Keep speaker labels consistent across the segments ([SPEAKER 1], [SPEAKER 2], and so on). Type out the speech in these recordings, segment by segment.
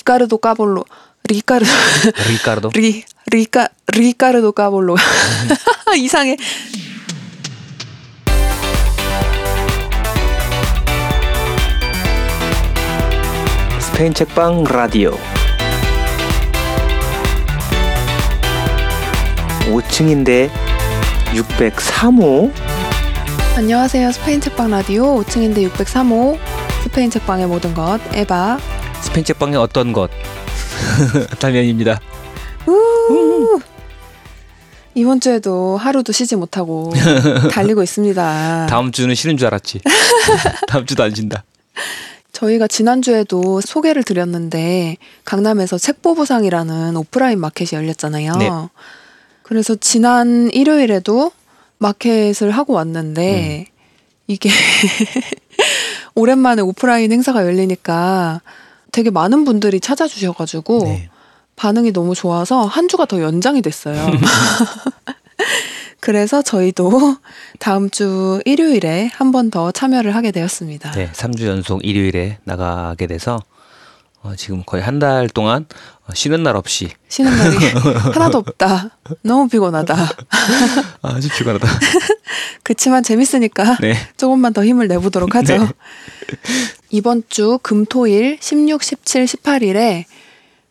[SPEAKER 1] 리카르도 까볼로 리카르
[SPEAKER 2] 리카르도.
[SPEAKER 1] 리 리카 리카르도 까볼로 이상해.
[SPEAKER 2] 스페인 책방 라디오. 5층인데 603호.
[SPEAKER 1] 안녕하세요. 스페인 책방 라디오 5층인데 603호 스페인 책방의 모든 것 에바.
[SPEAKER 2] 스페인 책방의 어떤 것. 달면입니다.
[SPEAKER 1] 우! 이번 주에도 하루도 쉬지 못하고 달리고 있습니다.
[SPEAKER 2] 다음 주는 쉬는 줄 알았지. 다음 주도 안 쉰다.
[SPEAKER 1] 저희가 지난주에도 소개를 드렸는데 강남에서 책보부상이라는 오프라인 마켓이 열렸잖아요.
[SPEAKER 2] 네.
[SPEAKER 1] 그래서 지난 일요일에도 마켓을 하고 왔는데 이게 오랜만에 오프라인 행사가 열리니까 되게 많은 분들이 찾아주셔가지고
[SPEAKER 2] 네.
[SPEAKER 1] 반응이 너무 좋아서 한 주가 더 연장이 됐어요. 그래서 저희도 다음 주 일요일에 한 번 더 참여를 하게 되었습니다.
[SPEAKER 2] 네, 3주 연속 일요일에 나가게 돼서 어, 지금 거의 한 달 동안 어, 쉬는 날 없이
[SPEAKER 1] 쉬는 날이 하나도 없다. 너무 피곤하다.
[SPEAKER 2] 아주 피곤하다.
[SPEAKER 1] 그치만 재밌으니까
[SPEAKER 2] 네.
[SPEAKER 1] 조금만 더 힘을 내보도록 하죠.
[SPEAKER 2] 네.
[SPEAKER 1] 이번 주 금토일 16, 17, 18일에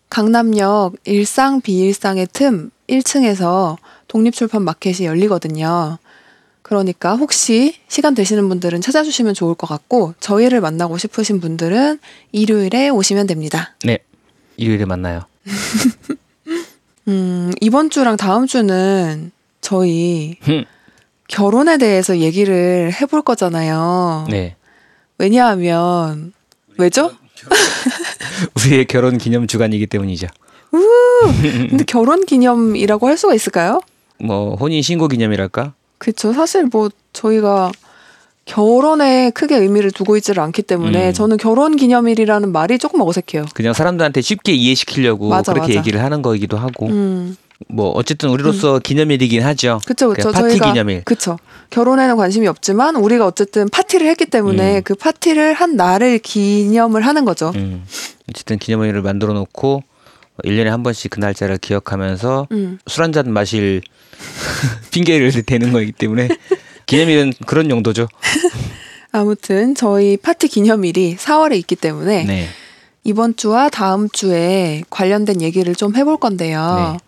[SPEAKER 1] 강남역 일상 비일상의 틈 1층에서 독립출판 마켓이 열리거든요. 그러니까 혹시 시간 되시는 분들은 찾아주시면 좋을 것 같고 저희를 만나고 싶으신 분들은 일요일에 오시면 됩니다.
[SPEAKER 2] 네. 일요일에 만나요.
[SPEAKER 1] 음, 이번 주랑 다음 주는 저희
[SPEAKER 2] 흠.
[SPEAKER 1] 결혼에 대해서 얘기를 해볼 거잖아요.
[SPEAKER 2] 네.
[SPEAKER 1] 왜냐하면 왜죠?
[SPEAKER 2] 우리의 결혼 기념 주간이기 때문이죠.
[SPEAKER 1] 근데 결혼 기념이라고 할 수가 있을까요?
[SPEAKER 2] 뭐 혼인 신고 기념이랄까?
[SPEAKER 1] 그렇죠. 사실 뭐 저희가 결혼에 크게 의미를 두고 있지를 않기 때문에
[SPEAKER 2] 음.
[SPEAKER 1] 저는 결혼 기념일이라는 말이 조금 어색해요.
[SPEAKER 2] 그냥 사람들한테 쉽게 이해시키려고
[SPEAKER 1] 맞아,
[SPEAKER 2] 그렇게
[SPEAKER 1] 맞아.
[SPEAKER 2] 얘기를 하는 거이기도 하고
[SPEAKER 1] 음,
[SPEAKER 2] 뭐 어쨌든 우리로서 기념일이긴 하죠.
[SPEAKER 1] 그쵸,
[SPEAKER 2] 그냥
[SPEAKER 1] 그쵸.
[SPEAKER 2] 파티 기념일.
[SPEAKER 1] 그쵸. 결혼에는 관심이 없지만 우리가 어쨌든 파티를 했기 때문에
[SPEAKER 2] 음.
[SPEAKER 1] 그 파티를 한 날을 기념을 하는 거죠.
[SPEAKER 2] 음. 어쨌든 기념일을 만들어 놓고 1년에 한 번씩 그 날짜를 기억하면서
[SPEAKER 1] 음.
[SPEAKER 2] 술한 잔 마실 핑계를 대는 거이기 때문에 기념일은 그런 용도죠.
[SPEAKER 1] 아무튼 저희 파티 기념일이 4월에 있기 때문에
[SPEAKER 2] 네.
[SPEAKER 1] 이번 주와 다음 주에 관련된 얘기를 좀 해볼 건데요.
[SPEAKER 2] 네.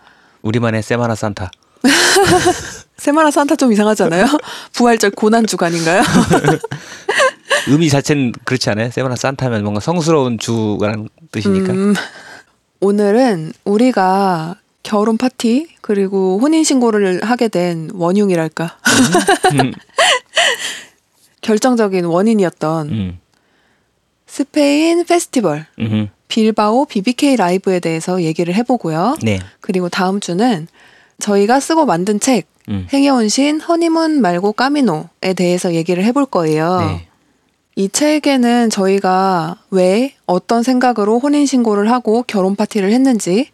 [SPEAKER 2] 우리만의 세마나 산타.
[SPEAKER 1] 세마나 산타 좀 이상하지 않아요? 부활절 고난 주간인가요?
[SPEAKER 2] 의미 자체는 그렇지 않아요? 세마나 산타면 뭔가 성스러운 주라는 뜻이니까.
[SPEAKER 1] 음, 오늘은 우리가 결혼 파티 그리고 혼인 신고를 하게 된 원흉이랄까
[SPEAKER 2] 음.
[SPEAKER 1] 결정적인 원인이었던
[SPEAKER 2] 음.
[SPEAKER 1] 스페인 페스티벌
[SPEAKER 2] 음.
[SPEAKER 1] 빌바오 BBK 라이브에 대해서 얘기를 해보고요.
[SPEAKER 2] 네.
[SPEAKER 1] 그리고 다음 주는 저희가 쓰고 만든 책
[SPEAKER 2] 음.
[SPEAKER 1] 행여운신 허니문 말고 까미노에 대해서 얘기를 해볼 거예요.
[SPEAKER 2] 네.
[SPEAKER 1] 이 책에는 저희가 왜 어떤 생각으로 혼인 신고를 하고 결혼 파티를 했는지,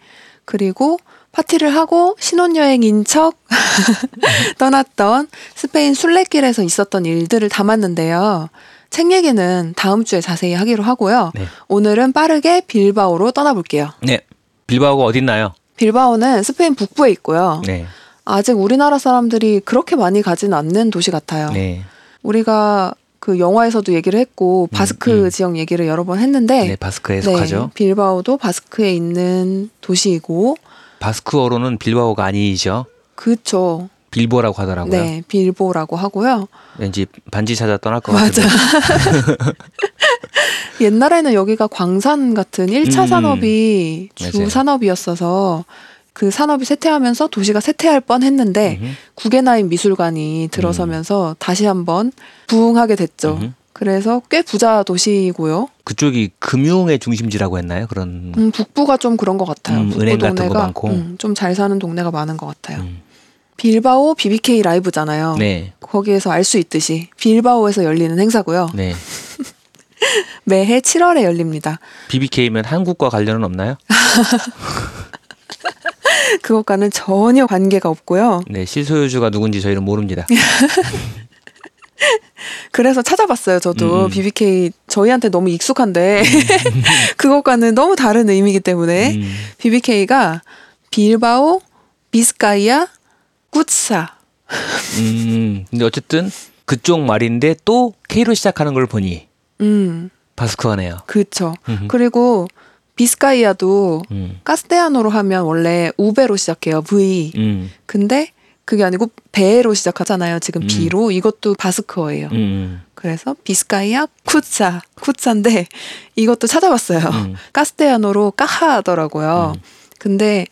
[SPEAKER 1] 그리고 파티를 하고 신혼여행인 척 떠났던 스페인 순례길에서 있었던 일들을 담았는데요. 책 얘기는 다음 주에 자세히 하기로 하고요.
[SPEAKER 2] 네.
[SPEAKER 1] 오늘은 빠르게 빌바오로 떠나볼게요.
[SPEAKER 2] 네. 빌바오가 어딨나요?
[SPEAKER 1] 빌바오는 스페인 북부에 있고요.
[SPEAKER 2] 네.
[SPEAKER 1] 아직 우리나라 사람들이 그렇게 많이 가진 않는 도시 같아요.
[SPEAKER 2] 네.
[SPEAKER 1] 우리가 그 영화에서도 얘기를 했고 바스크
[SPEAKER 2] 음.
[SPEAKER 1] 지역 얘기를 여러 번 했는데
[SPEAKER 2] 네, 바스크에 속하죠.
[SPEAKER 1] 빌바오도 바스크에 있는 도시이고
[SPEAKER 2] 바스크어로는 빌바오가 아니죠.
[SPEAKER 1] 그쵸.
[SPEAKER 2] 빌보라고 하더라고요.
[SPEAKER 1] 네, 빌보라고 하고요.
[SPEAKER 2] 왠지 반지 찾아 떠날 것. 같은데.
[SPEAKER 1] 옛날에는 여기가 광산 같은 1차
[SPEAKER 2] 음.
[SPEAKER 1] 산업이 주
[SPEAKER 2] 맞아요.
[SPEAKER 1] 산업이었어서 그 산업이 쇠퇴하면서 도시가 쇠퇴할 뻔 했는데
[SPEAKER 2] 음흠.
[SPEAKER 1] 구게나인 미술관이 들어서면서 다시 한번 부흥하게 됐죠.
[SPEAKER 2] 음흠.
[SPEAKER 1] 그래서 꽤 부자 도시고요.
[SPEAKER 2] 그쪽이 금융의 중심지라고 했나요? 그런
[SPEAKER 1] 음, 북부가 좀 그런 것 같아요.
[SPEAKER 2] 음,
[SPEAKER 1] 북부
[SPEAKER 2] 은행 같은 거
[SPEAKER 1] 동네가
[SPEAKER 2] 많고.
[SPEAKER 1] 음, 좀잘 사는 동네가 많은 것 같아요.
[SPEAKER 2] 음.
[SPEAKER 1] 빌바오 BBK 라이브잖아요.
[SPEAKER 2] 네.
[SPEAKER 1] 거기에서 알 수 있듯이 빌바오에서 열리는 행사고요.
[SPEAKER 2] 네.
[SPEAKER 1] 매해 7월에 열립니다.
[SPEAKER 2] BBK면 한국과 관련은 없나요?
[SPEAKER 1] 그것과는 전혀 관계가 없고요.
[SPEAKER 2] 네, 실소유주가 누군지 저희는 모릅니다.
[SPEAKER 1] 그래서 찾아봤어요. 저도
[SPEAKER 2] 음.
[SPEAKER 1] BBK 저희한테 너무 익숙한데 그것과는 너무 다른 의미이기 때문에
[SPEAKER 2] 음.
[SPEAKER 1] BBK가 빌바오 비스카이아 꾸차
[SPEAKER 2] 음. 근데 어쨌든 그쪽 말인데 또 K로 시작하는 걸 보니
[SPEAKER 1] 음
[SPEAKER 2] 바스크어네요. 음흠.
[SPEAKER 1] 그리고 비스카이아도
[SPEAKER 2] 음.
[SPEAKER 1] 카스테아노로 하면 원래 우베로 시작해요. V.
[SPEAKER 2] 음.
[SPEAKER 1] 근데 그게 아니고 베로 시작하잖아요. 지금
[SPEAKER 2] 음.
[SPEAKER 1] B로 이것도 바스크어예요.
[SPEAKER 2] 음.
[SPEAKER 1] 그래서 비스카이아 쿠차 쿠차인데 이것도 찾아봤어요.
[SPEAKER 2] 음.
[SPEAKER 1] 카스테아노로 까하더라고요.
[SPEAKER 2] 음.
[SPEAKER 1] 근데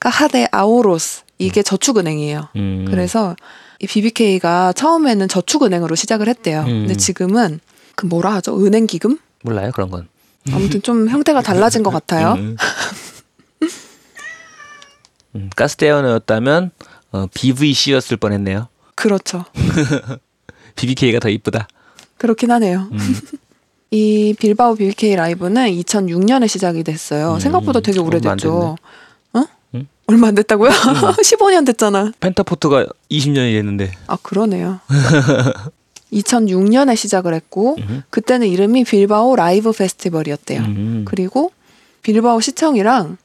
[SPEAKER 1] 까하데 아오로스 이게 저축은행이에요.
[SPEAKER 2] 음.
[SPEAKER 1] 그래서 이 BBK가 처음에는 저축은행으로 시작을 했대요.
[SPEAKER 2] 음.
[SPEAKER 1] 근데 지금은 그 뭐라 하죠? 은행 기금?
[SPEAKER 2] 몰라요 그런 건.
[SPEAKER 1] 아무튼 좀 형태가 달라진 것 같아요.
[SPEAKER 2] 음. 음, 가스테어너였다면 어, BVC였을 뻔했네요.
[SPEAKER 1] 그렇죠.
[SPEAKER 2] BBK가 더 이쁘다.
[SPEAKER 1] 그렇긴 하네요.
[SPEAKER 2] 음.
[SPEAKER 1] 이 빌바오 BBK Live는 2006년에 시작이 됐어요.
[SPEAKER 2] 음,
[SPEAKER 1] 생각보다 되게 오래됐죠. 어?
[SPEAKER 2] 음?
[SPEAKER 1] 얼마 안 됐다고요? 15년 됐잖아.
[SPEAKER 2] 펜타포트가 20년이 됐는데.
[SPEAKER 1] 아, 그러네요. 2006년에 시작을 했고
[SPEAKER 2] 음.
[SPEAKER 1] 그때는 이름이 빌바오 Live Festival이었대요.
[SPEAKER 2] 음.
[SPEAKER 1] 그리고 빌바오 시청이랑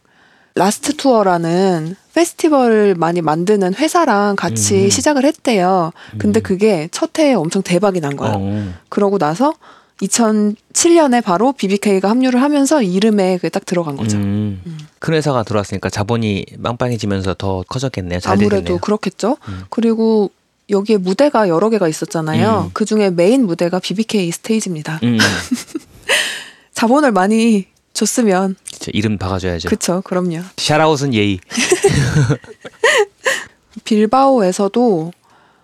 [SPEAKER 1] Last Tour라는 페스티벌을 많이 만드는 회사랑 같이
[SPEAKER 2] 음.
[SPEAKER 1] 시작을 했대요. 근데
[SPEAKER 2] 음.
[SPEAKER 1] 그게 첫 해에 엄청 대박이 난 거야.
[SPEAKER 2] 어.
[SPEAKER 1] 그러고 나서 2007년에 바로 BBK가 합류를 하면서 이름에 그게 딱 들어간 거죠.
[SPEAKER 2] 음.
[SPEAKER 1] 음.
[SPEAKER 2] 큰 회사가 들어왔으니까 자본이 빵빵해지면서 더 커졌겠네요. 잘
[SPEAKER 1] 아무래도
[SPEAKER 2] 되겠네요.
[SPEAKER 1] 그렇겠죠.
[SPEAKER 2] 음.
[SPEAKER 1] 그리고 여기에 무대가 여러 개가 있었잖아요.
[SPEAKER 2] 음.
[SPEAKER 1] 그 중에 메인 무대가 BBK 스테이지입니다.
[SPEAKER 2] 음.
[SPEAKER 1] 자본을 많이 줬으면
[SPEAKER 2] 진짜 이름 박아줘야죠.
[SPEAKER 1] 그쵸 그럼요.
[SPEAKER 2] 샤라웃은 예의.
[SPEAKER 1] 빌바오에서도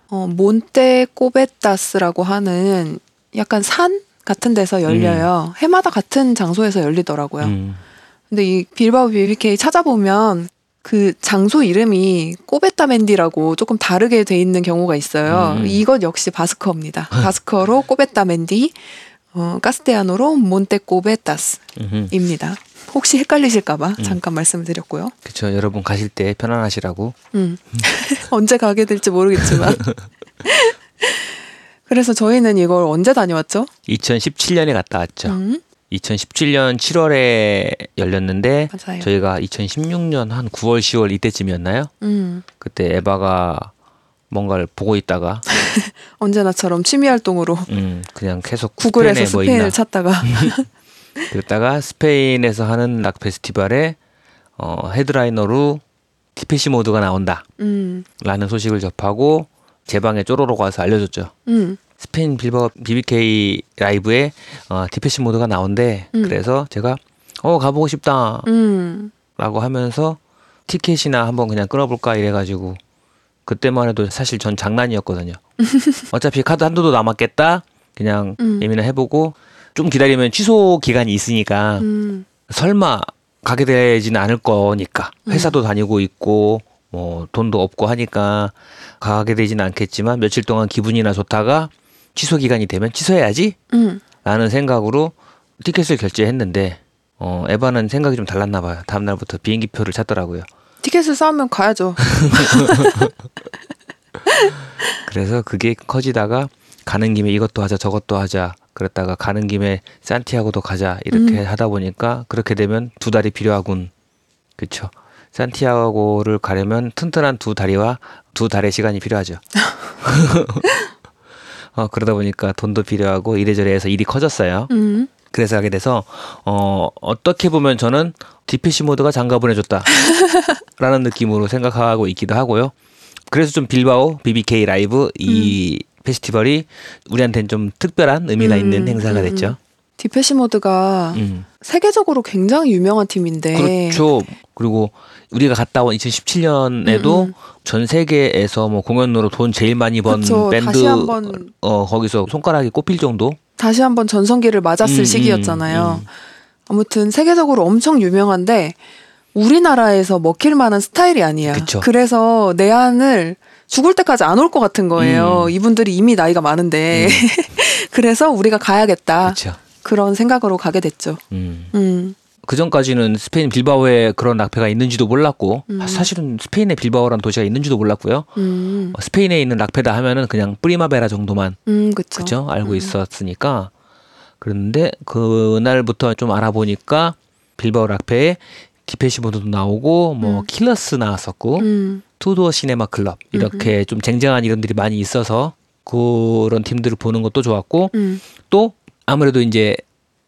[SPEAKER 1] 어, 몬테 꼬베타스라고 하는 약간 산 같은 데서 열려요. 해마다 같은 장소에서 열리더라고요.
[SPEAKER 2] 음.
[SPEAKER 1] 근데 이 빌바오 BBK 찾아보면 그 장소 이름이 꼬베타맨디라고 조금 다르게 돼 있는 경우가 있어요.
[SPEAKER 2] 음.
[SPEAKER 1] 이것 역시 바스커입니다. 바스커로 꼬베타맨디, 어, 카스테아노로 몬테 꼬베타스입니다.
[SPEAKER 2] 음흠.
[SPEAKER 1] 혹시 헷갈리실까봐
[SPEAKER 2] 음.
[SPEAKER 1] 잠깐 말씀을 드렸고요.
[SPEAKER 2] 그쵸. 여러분 가실 때 편안하시라고.
[SPEAKER 1] 음. 언제 가게 될지 모르겠지만. 그래서 저희는 이걸 언제 다녀왔죠?
[SPEAKER 2] 2017년에 갔다 왔죠.
[SPEAKER 1] 음,
[SPEAKER 2] 2017년 7월에 열렸는데
[SPEAKER 1] 맞아요.
[SPEAKER 2] 저희가 2016년 한 9월 10월 이때쯤이었나요?
[SPEAKER 1] 음,
[SPEAKER 2] 그때 에바가 뭔가를 보고 있다가
[SPEAKER 1] 언제나처럼 취미 활동으로
[SPEAKER 2] 음, 그냥 계속
[SPEAKER 1] 구글에서
[SPEAKER 2] 뭐
[SPEAKER 1] 스페인을
[SPEAKER 2] 있나
[SPEAKER 1] 찾다가
[SPEAKER 2] 그랬다가 스페인에서 하는 락 페스티벌에 어, headliner로 Depeche Mode가 나온다
[SPEAKER 1] 음,
[SPEAKER 2] 라는 소식을 접하고 제 방에 쪼로록 와서 알려줬죠.
[SPEAKER 1] 음,
[SPEAKER 2] 스페인 빌바오 BBK Live에 어, Depeche Mode가 나온대.
[SPEAKER 1] 음.
[SPEAKER 2] 그래서 제가 어 가보고 싶다
[SPEAKER 1] 음,
[SPEAKER 2] 라고 하면서 티켓이나 한번 그냥 끊어볼까 이래가지고 그때만 해도 사실 전 장난이었거든요. 어차피 카드 한도도 남았겠다. 그냥
[SPEAKER 1] 음.
[SPEAKER 2] 예민을 해보고 좀 기다리면 취소 기간이 있으니까
[SPEAKER 1] 음,
[SPEAKER 2] 설마 가게 되지는 않을 거니까 회사도 다니고 있고 뭐 돈도 없고 하니까 가게 되지는 않겠지만 며칠 동안 기분이나 좋다가 취소 기간이 되면 취소해야지
[SPEAKER 1] 음.
[SPEAKER 2] 라는 생각으로 티켓을 결제했는데 어 에바는 생각이 좀 달랐나 봐요. 다음 날부터 비행기 표를 찾더라고요.
[SPEAKER 1] 티켓을 싸우면 가야죠.
[SPEAKER 2] 그래서 그게 커지다가 가는 김에 이것도 하자 저것도 하자 그랬다가 가는 김에 산티아고도 가자 이렇게 하다 보니까 그렇게 되면 두 달이 필요하군 그쵸 산티아고를 가려면 튼튼한 두 다리와 두 달의 시간이 필요하죠 어 그러다 보니까 돈도 필요하고 이래저래 해서 일이 커졌어요
[SPEAKER 1] 음,
[SPEAKER 2] 그래서 하게 돼서 어 어떻게 보면 저는 디페시 모드가 장가 보내 줬다 라는 느낌으로 생각하고 있기도 하고요. 그래서 좀 빌바오 BBK Live 이 페스티벌이 우리한테는 좀 특별한 의미가
[SPEAKER 1] 음,
[SPEAKER 2] 있는 행사가
[SPEAKER 1] 음,
[SPEAKER 2] 됐죠.
[SPEAKER 1] Depeche Mode가
[SPEAKER 2] 음.
[SPEAKER 1] 세계적으로 굉장히 유명한 팀인데
[SPEAKER 2] 그렇죠. 그리고 우리가 갔다 온 2017년에도
[SPEAKER 1] 음, 음.
[SPEAKER 2] 전 세계에서 뭐 공연으로 돈 제일 많이 번
[SPEAKER 1] 그쵸.
[SPEAKER 2] 밴드
[SPEAKER 1] 다시 한번
[SPEAKER 2] 어 거기서 손가락이 꼽힐 정도
[SPEAKER 1] 다시 한번 전성기를 맞았을
[SPEAKER 2] 음,
[SPEAKER 1] 시기였잖아요.
[SPEAKER 2] 음, 음.
[SPEAKER 1] 아무튼 세계적으로 엄청 유명한데 우리나라에서 먹힐 만한 스타일이 아니야.
[SPEAKER 2] 그쵸.
[SPEAKER 1] 래서 내한을 죽을 때까지 안 올 것 같은 거예요.
[SPEAKER 2] 음.
[SPEAKER 1] 이분들이 이미 나이가 많은데. 그래서 우리가 가야겠다.
[SPEAKER 2] 그렇죠.
[SPEAKER 1] 그런 생각으로 가게 됐죠.
[SPEAKER 2] 음.
[SPEAKER 1] 음.
[SPEAKER 2] 그 전까지는 스페인 빌바오에 그런 락페가 있는지도 몰랐고
[SPEAKER 1] 음.
[SPEAKER 2] 사실은 스페인에 빌바오라는 도시가 있는지도 몰랐고요.
[SPEAKER 1] 음,
[SPEAKER 2] 어, 스페인에 있는 락페다 하면은 그냥 프리마베라 정도만
[SPEAKER 1] 음, 그쵸.
[SPEAKER 2] 그죠 알고
[SPEAKER 1] 음.
[SPEAKER 2] 있었으니까 그런데 그날부터 좀 알아보니까 빌바오 락페에 Depeche Mode도 나오고 뭐
[SPEAKER 1] 음.
[SPEAKER 2] Killers 나왔었고
[SPEAKER 1] 음,
[SPEAKER 2] Two Door Cinema Club 이렇게 좀 쟁쟁한 이름들이 많이 있어서 그런 팀들을 보는 것도 좋았고
[SPEAKER 1] 음,
[SPEAKER 2] 또 아무래도 이제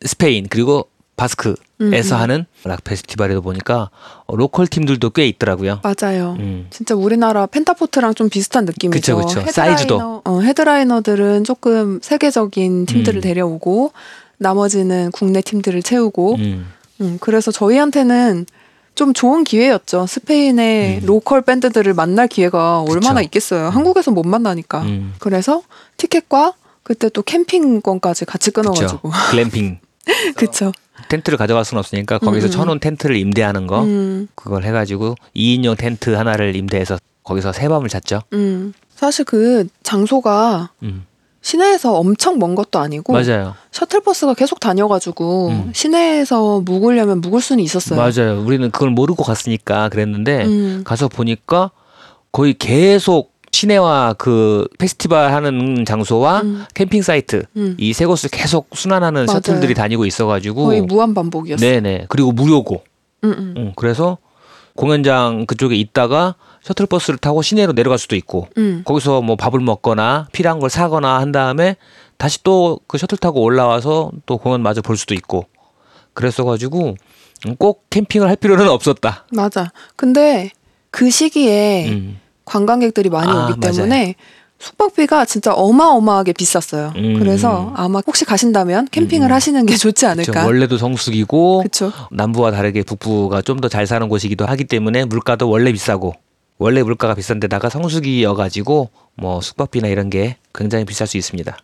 [SPEAKER 2] 스페인 그리고 바스크 에서
[SPEAKER 1] 음, 음.
[SPEAKER 2] 하는 락 페스티벌에도 보니까 어, local 팀들도 꽤 있더라고요.
[SPEAKER 1] 맞아요.
[SPEAKER 2] 음.
[SPEAKER 1] 진짜 우리나라 펜타포트랑 좀 비슷한 느낌이죠.
[SPEAKER 2] 그쵸, 그쵸.
[SPEAKER 1] headliner-
[SPEAKER 2] 사이즈도.
[SPEAKER 1] 어, headliner들은 조금 세계적인 팀들을
[SPEAKER 2] 음.
[SPEAKER 1] 데려오고 나머지는 국내 팀들을 채우고
[SPEAKER 2] 음.
[SPEAKER 1] 음, 그래서 저희한테는 좀 좋은 기회였죠. 스페인의
[SPEAKER 2] 음.
[SPEAKER 1] local 밴드들을 만날 기회가 얼마나
[SPEAKER 2] 그쵸.
[SPEAKER 1] 있겠어요. 한국에서 못 만나니까.
[SPEAKER 2] 음.
[SPEAKER 1] 그래서 티켓과 그때 또 캠핑권까지 같이 끊어가지고.
[SPEAKER 2] 글램핑
[SPEAKER 1] 그쵸.
[SPEAKER 2] 텐트를 가져갈 수는 없으니까 거기서
[SPEAKER 1] 음, 음.
[SPEAKER 2] 텐트를 임대하는 거
[SPEAKER 1] 음,
[SPEAKER 2] 그걸 해가지고 2인용 텐트 하나를 임대해서 거기서 세 밤을 잤죠.
[SPEAKER 1] 음. 사실 그 장소가
[SPEAKER 2] 음.
[SPEAKER 1] 시내에서 엄청 먼 것도 아니고
[SPEAKER 2] 맞아요.
[SPEAKER 1] 셔틀버스가 계속 다녀가지고
[SPEAKER 2] 음.
[SPEAKER 1] 시내에서 묵으려면 묵을 수는 있었어요.
[SPEAKER 2] 맞아요. 우리는 그걸 모르고 갔으니까 그랬는데
[SPEAKER 1] 음,
[SPEAKER 2] 가서 보니까 거의 계속 시내와 그 페스티벌 하는 장소와
[SPEAKER 1] 음,
[SPEAKER 2] 캠핑 사이트
[SPEAKER 1] 음.
[SPEAKER 2] 이세 곳을 계속 순환하는
[SPEAKER 1] 맞아요.
[SPEAKER 2] 셔틀들이 다니고 있어가지고
[SPEAKER 1] 거의 무한 반복이었어요.
[SPEAKER 2] 네네 그리고 무료고
[SPEAKER 1] 음, 음.
[SPEAKER 2] 응, 그래서 공연장 그쪽에 있다가 셔틀버스를 타고 시내로 내려갈 수도 있고
[SPEAKER 1] 음.
[SPEAKER 2] 거기서 뭐 밥을 먹거나 필요한 걸 사거나 한 다음에 다시 또 그 셔틀 타고 올라와서 또 공연 마저 볼 수도 있고 그랬어가지고 꼭 캠핑을 할 필요는 없었다.
[SPEAKER 1] 맞아. 근데 그 시기에
[SPEAKER 2] 음.
[SPEAKER 1] 관광객들이 많이
[SPEAKER 2] 아,
[SPEAKER 1] 오기 때문에 숙박비가 진짜 어마어마하게 비쌌어요.
[SPEAKER 2] 음.
[SPEAKER 1] 그래서 아마 혹시 가신다면 캠핑을
[SPEAKER 2] 음.
[SPEAKER 1] 하시는 게 좋지
[SPEAKER 2] 그쵸.
[SPEAKER 1] 않을까.
[SPEAKER 2] 원래도 성수기고
[SPEAKER 1] 그렇죠.
[SPEAKER 2] 남부와 다르게 북부가 좀 더 잘 사는 곳이기도 하기 때문에 물가도 원래 비싸고 원래 물가가 비싼데다가 성수기여가지고 뭐 숙박비나 이런 게 굉장히 비쌀 수 있습니다.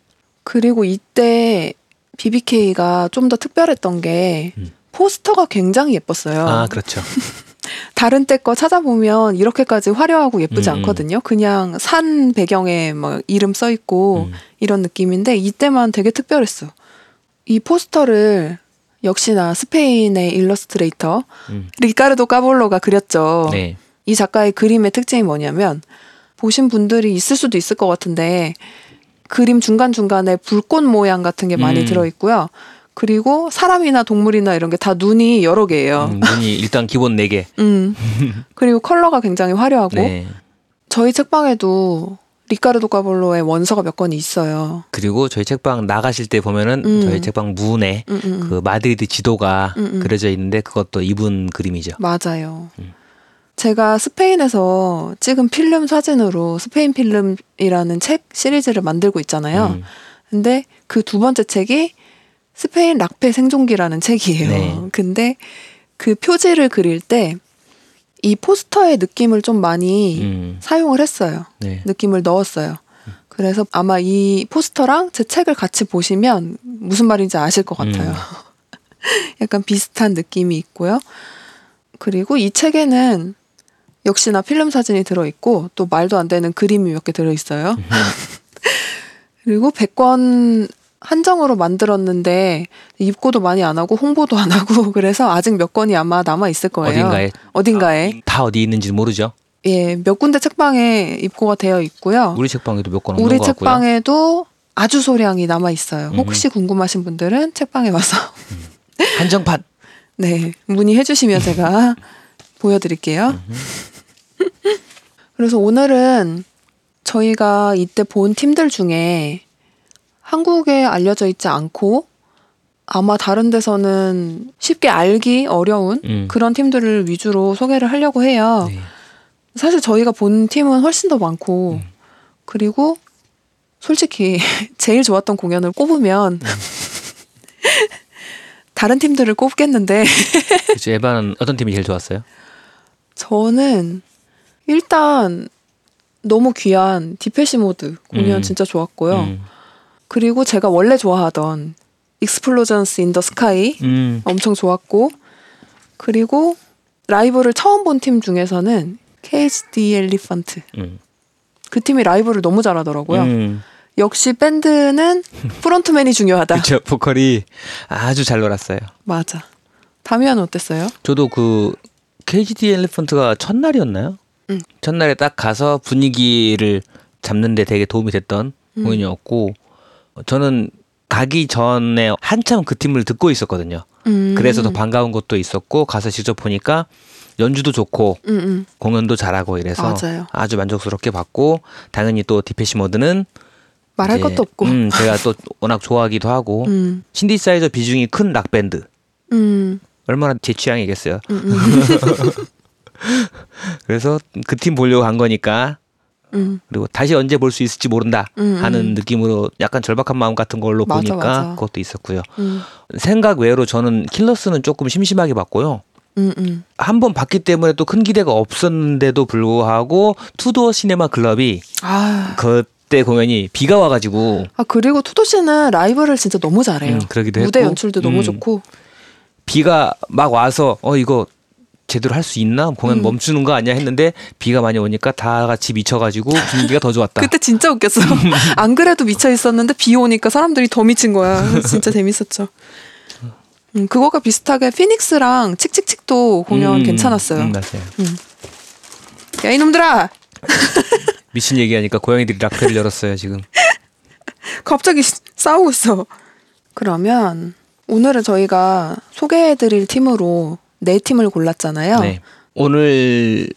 [SPEAKER 1] 그리고 이때 BBK가 좀 더 특별했던 게
[SPEAKER 2] 음.
[SPEAKER 1] 포스터가 굉장히 예뻤어요.
[SPEAKER 2] 아 그렇죠.
[SPEAKER 1] 다른 때 거 찾아보면 이렇게까지 화려하고 예쁘지
[SPEAKER 2] 음, 음.
[SPEAKER 1] 않거든요. 그냥 산 배경에 막 이름 써 있고
[SPEAKER 2] 음.
[SPEAKER 1] 이런 느낌인데 이때만 되게 특별했어. 이 포스터를 역시나 스페인의 일러스트레이터
[SPEAKER 2] 음.
[SPEAKER 1] 리카르도 까볼로가 그렸죠.
[SPEAKER 2] 네.
[SPEAKER 1] 이 작가의 그림의 특징이 뭐냐면 보신 분들이 있을 수도 있을 것 같은데 그림 중간중간에 불꽃 모양 같은 게 많이
[SPEAKER 2] 음.
[SPEAKER 1] 들어 있고요. 그리고 사람이나 동물이나 이런 게 다 눈이 여러 개예요.
[SPEAKER 2] 음, 눈이 일단 기본 4개.
[SPEAKER 1] 음. 그리고 컬러가 굉장히 화려하고
[SPEAKER 2] 네.
[SPEAKER 1] 저희 책방에도 리카르도 까볼로의 원서가 몇 권이 있어요.
[SPEAKER 2] 그리고 저희 책방 나가실 때 보면은
[SPEAKER 1] 음.
[SPEAKER 2] 저희 책방 문에
[SPEAKER 1] 음, 음, 음.
[SPEAKER 2] 그 마드리드 지도가
[SPEAKER 1] 음, 음.
[SPEAKER 2] 그려져 있는데 그것도 이분 그림이죠.
[SPEAKER 1] 맞아요.
[SPEAKER 2] 음.
[SPEAKER 1] 제가 스페인에서 찍은 필름 사진으로 스페인 필름이라는 책 시리즈를 만들고 있잖아요.
[SPEAKER 2] 음.
[SPEAKER 1] 근데 그 두 번째 책이 스페인 락페 생존기라는 책이에요.
[SPEAKER 2] 네.
[SPEAKER 1] 근데 그 표지를 그릴 때 이 포스터의 느낌을 좀 많이
[SPEAKER 2] 음.
[SPEAKER 1] 사용을 했어요.
[SPEAKER 2] 네.
[SPEAKER 1] 느낌을 넣었어요. 그래서 아마 이 포스터랑 제 책을 같이 보시면 무슨 말인지 아실 것 같아요.
[SPEAKER 2] 음.
[SPEAKER 1] 약간 비슷한 느낌이 있고요. 그리고 이 책에는 역시나 필름 사진이 들어있고 또 말도 안 되는 그림이 몇 개 들어있어요. 그리고 100권 한정으로 만들었는데 입고도 많이 안 하고 홍보도 안 하고 그래서 아직 몇 권이 아마 남아 있을 거예요.
[SPEAKER 2] 어딘가에
[SPEAKER 1] 어딘가에
[SPEAKER 2] 다 어디 있는지 모르죠.
[SPEAKER 1] 예, 몇 군데 책방에 입고가 되어 있고요.
[SPEAKER 2] 우리 책방에도 몇 권 없는
[SPEAKER 1] 우리
[SPEAKER 2] 것 같고요.
[SPEAKER 1] 책방에도 아주 소량이 남아 있어요.
[SPEAKER 2] 음.
[SPEAKER 1] 혹시 궁금하신 분들은 책방에 와서
[SPEAKER 2] 한정판.
[SPEAKER 1] 네 문의해 주시면 제가 보여드릴게요. 그래서 오늘은 저희가 이때 본 팀들 중에 한국에 알려져 있지 않고 아마 다른 데서는 쉽게 알기 어려운
[SPEAKER 2] 음.
[SPEAKER 1] 그런 팀들을 위주로 소개를 하려고 해요.
[SPEAKER 2] 네.
[SPEAKER 1] 사실 저희가 본 팀은 훨씬 더 많고
[SPEAKER 2] 음.
[SPEAKER 1] 그리고 솔직히 제일 좋았던 공연을 꼽으면 다른 팀들을 꼽겠는데
[SPEAKER 2] 그렇죠. 에바는 어떤 팀이 제일 좋았어요?
[SPEAKER 1] 저는 일단 너무 귀한 Depeche Mode 공연
[SPEAKER 2] 음.
[SPEAKER 1] 진짜 좋았고요.
[SPEAKER 2] 음.
[SPEAKER 1] 그리고 제가 원래 좋아하던 Explosions in the Sky
[SPEAKER 2] 음.
[SPEAKER 1] 엄청 좋았고 그리고 라이브를 처음 본 팀 중에서는 케이지 디 엘리펀트
[SPEAKER 2] 음.
[SPEAKER 1] 그 팀이 라이브를 너무 잘하더라고요.
[SPEAKER 2] 음.
[SPEAKER 1] 역시 밴드는 프론트맨이 중요하다.
[SPEAKER 2] 그렇죠. 보컬이 아주 잘 놀았어요.
[SPEAKER 1] 맞아. 다미안은 어땠어요?
[SPEAKER 2] 저도 그 KGD 엘리펀트가 첫날이었나요?
[SPEAKER 1] 응.
[SPEAKER 2] 첫날에 딱 가서 분위기를 잡는데 되게 도움이 됐던
[SPEAKER 1] 음.
[SPEAKER 2] 공연이었고 저는 가기 전에 한참 그 팀을 듣고 있었거든요.
[SPEAKER 1] 음.
[SPEAKER 2] 그래서 더 반가운 것도 있었고 가서 직접 보니까 연주도 좋고
[SPEAKER 1] 음, 음.
[SPEAKER 2] 공연도 잘하고 이래서
[SPEAKER 1] 맞아요.
[SPEAKER 2] 아주 만족스럽게 봤고 당연히 또 디페시 모드는
[SPEAKER 1] 말할
[SPEAKER 2] 이제,
[SPEAKER 1] 것도 없고.
[SPEAKER 2] 음, 제가 또 워낙 좋아하기도 하고
[SPEAKER 1] 음.
[SPEAKER 2] 신디사이저 비중이 큰 락 밴드
[SPEAKER 1] 음.
[SPEAKER 2] 얼마나 제 취향이겠어요.
[SPEAKER 1] 음. 음.
[SPEAKER 2] 그래서 그 팀 보려고 간 거니까
[SPEAKER 1] 음.
[SPEAKER 2] 그리고 다시 언제 볼 수 있을지 모른다
[SPEAKER 1] 음,
[SPEAKER 2] 하는
[SPEAKER 1] 음.
[SPEAKER 2] 느낌으로 약간 절박한 마음 같은 걸로
[SPEAKER 1] 맞아,
[SPEAKER 2] 보니까
[SPEAKER 1] 맞아.
[SPEAKER 2] 그것도 있었고요.
[SPEAKER 1] 음.
[SPEAKER 2] 생각 외로 저는 킬러스는 조금 심심하게 봤고요.
[SPEAKER 1] 음. 음.
[SPEAKER 2] 한번 봤기 때문에 또 큰 기대가 없었는데도 불구하고 투도어 시네마 클럽이
[SPEAKER 1] 아.
[SPEAKER 2] 그때 공연이 비가 와가지고
[SPEAKER 1] 아 그리고 투도 씨는 라이브를 진짜 너무 잘해요.
[SPEAKER 2] 음, 그러기도
[SPEAKER 1] 무대
[SPEAKER 2] 했고,
[SPEAKER 1] 연출도 너무
[SPEAKER 2] 음,
[SPEAKER 1] 좋고.
[SPEAKER 2] 비가 막 와서 어 이거 제대로 할 수 있나 공연
[SPEAKER 1] 음.
[SPEAKER 2] 멈추는 거 아니야 했는데 비가 많이 오니까 다 같이 미쳐가지고 분위기가 더 좋았다.
[SPEAKER 1] 그때 진짜 웃겼어. 안 그래도 미쳐 있었는데 비 오니까 사람들이 더 미친 거야. 진짜 재밌었죠. 음, 그거가 비슷하게 피닉스랑 칙칙칙도 공연
[SPEAKER 2] 음,
[SPEAKER 1] 괜찮았어요.
[SPEAKER 2] 음, 맞아요.
[SPEAKER 1] 야 이놈들아!
[SPEAKER 2] 미친 얘기하니까 고양이들이 락페를 열었어요 지금.
[SPEAKER 1] 갑자기 싸우고 있어. 그러면 오늘은 저희가 소개해드릴 팀으로 네 팀을 골랐잖아요.
[SPEAKER 2] 네. 오늘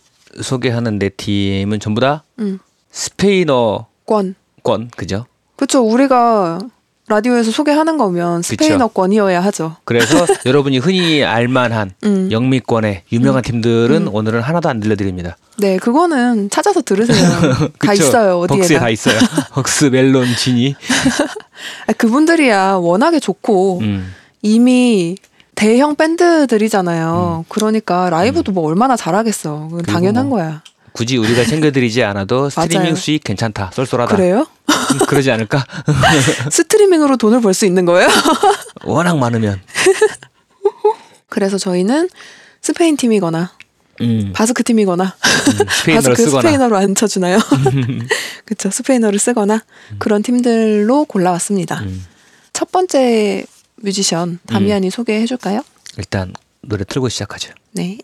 [SPEAKER 2] 소개하는 네 팀은 전부 다
[SPEAKER 1] 음,
[SPEAKER 2] 스페인어권
[SPEAKER 1] 권.
[SPEAKER 2] 그죠?
[SPEAKER 1] 그렇죠. 우리가 라디오에서 소개하는 거면 스페인어권이어야 하죠.
[SPEAKER 2] 그래서 여러분이 흔히 알만한
[SPEAKER 1] 음.
[SPEAKER 2] 영미권의 유명한 팀들은 오늘은 하나도 안 들려드립니다.
[SPEAKER 1] 네, 그거는 찾아서 들으세요. 다? 있어요
[SPEAKER 2] 벅스에
[SPEAKER 1] 어디에나.
[SPEAKER 2] 다 있어요. 벅스 멜론 지니.
[SPEAKER 1] 아, 그분들이야 워낙에 좋고
[SPEAKER 2] 음.
[SPEAKER 1] 이미 대형 밴드들이잖아요. 그러니까 라이브도 뭐 얼마나 잘하겠어. 그건 당연한
[SPEAKER 2] 뭐
[SPEAKER 1] 거야.
[SPEAKER 2] 굳이 우리가 챙겨드리지 않아도 스트리밍. 수익 괜찮다. 쏠쏠하다.
[SPEAKER 1] 그래요?
[SPEAKER 2] 음, 그러지 않을까?
[SPEAKER 1] 스트리밍으로 돈을 벌 수 있는 거예요?
[SPEAKER 2] 워낙 많으면.
[SPEAKER 1] 그래서 저희는 스페인 팀이거나
[SPEAKER 2] 음,
[SPEAKER 1] 바스크 팀이거나
[SPEAKER 2] 음, 스페인어를
[SPEAKER 1] 바스크
[SPEAKER 2] 쓰거나.
[SPEAKER 1] 스페인어로 안 쳐주나요? 그렇죠. 스페인어를 쓰거나 그런 팀들로 골라왔습니다.
[SPEAKER 2] 음,
[SPEAKER 1] 첫 번째 뮤지션 다미안이 소개해 줄까요?
[SPEAKER 2] 일단 노래 틀고 시작하죠.
[SPEAKER 1] 네.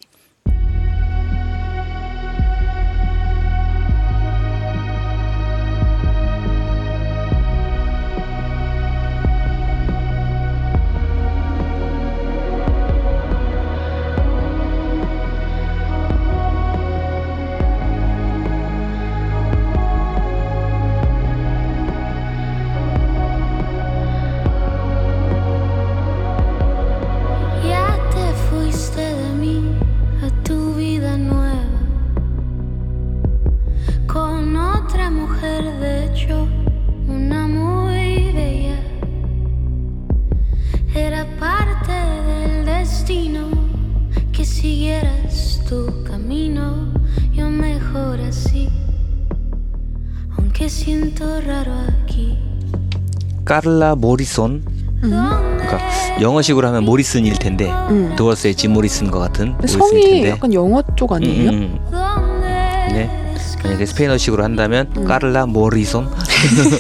[SPEAKER 2] 까를라 모리손. 그러니까 영어식으로 하면 모리슨일 텐데
[SPEAKER 1] 음.
[SPEAKER 2] The Doors의 짐 모리슨 것 같은 모리슨일
[SPEAKER 1] 성이
[SPEAKER 2] 텐데.
[SPEAKER 1] 약간 영어 쪽 아니에요?
[SPEAKER 2] 음, 음. 네. 만약에 스페인어식으로 한다면
[SPEAKER 1] 음.
[SPEAKER 2] 까를라 모리손.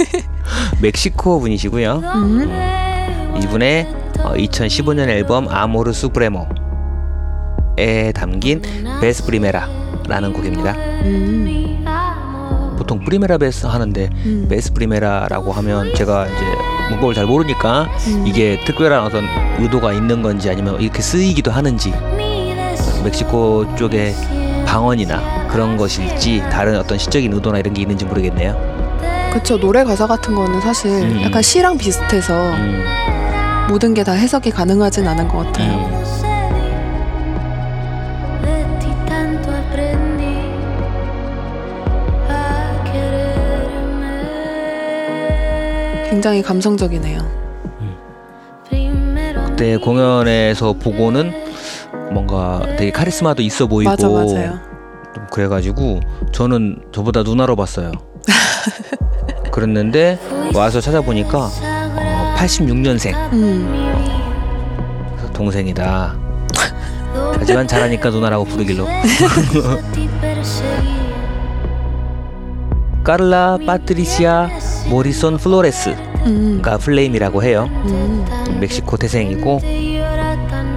[SPEAKER 2] 멕시코 분이시고요.
[SPEAKER 1] 음.
[SPEAKER 2] 이분의 어, 2015년 앨범 Amor Supremo에 담긴 Vez Primera라는 곡입니다.
[SPEAKER 1] 음.
[SPEAKER 2] 보통 primera vez 하는데
[SPEAKER 1] 음.
[SPEAKER 2] vez primera라고 하면 제가 이제 문법을 잘 모르니까
[SPEAKER 1] 음.
[SPEAKER 2] 이게 특별한 어떤 의도가 있는 건지 아니면 이렇게 쓰이기도 하는지 멕시코 쪽의 방언이나 그런 것일지 다른 어떤 시적인 의도나 이런 게 있는지 모르겠네요.
[SPEAKER 1] 그쵸 노래 가사 같은 거는 사실
[SPEAKER 2] 음.
[SPEAKER 1] 약간 시랑 비슷해서
[SPEAKER 2] 음,
[SPEAKER 1] 모든 게 다 해석이 가능하진 않은 것 같아요. 굉장히 감성적이네요.
[SPEAKER 2] 그때 공연에서 보고는 뭔가 되게 카리스마도 있어 보이고
[SPEAKER 1] 맞아.
[SPEAKER 2] 좀 그래가지고 저는 저보다 누나로 봤어요. 그랬는데 와서 찾아보니까 어, 86년생
[SPEAKER 1] 음.
[SPEAKER 2] 동생이다. 하지만 잘하니까 누나라고 부르길로. 까를라 파트리시아 모리손 플로레스 가
[SPEAKER 1] 음.
[SPEAKER 2] full name이라고 해요.
[SPEAKER 1] 음.
[SPEAKER 2] 멕시코 태생이고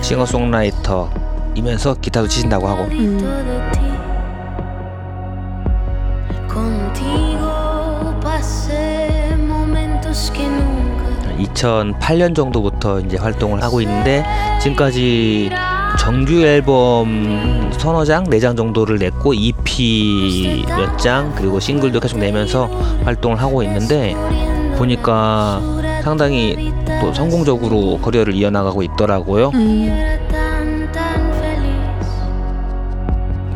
[SPEAKER 2] 싱어송라이터이면서 기타도 치신다고 하고
[SPEAKER 1] 음.
[SPEAKER 3] de ti. Contigo pasé momentos que nunca
[SPEAKER 2] 2008년 정도부터 이제 활동을 하고 있는데 지금까지 정규 앨범 서너 장, 네 장 정도를 냈고 EP 몇 장, 그리고 싱글도 계속 내면서 활동을 하고 있는데 보니까 상당히 또 성공적으로 커리어를 이어나가고 있더라고요.
[SPEAKER 1] 음.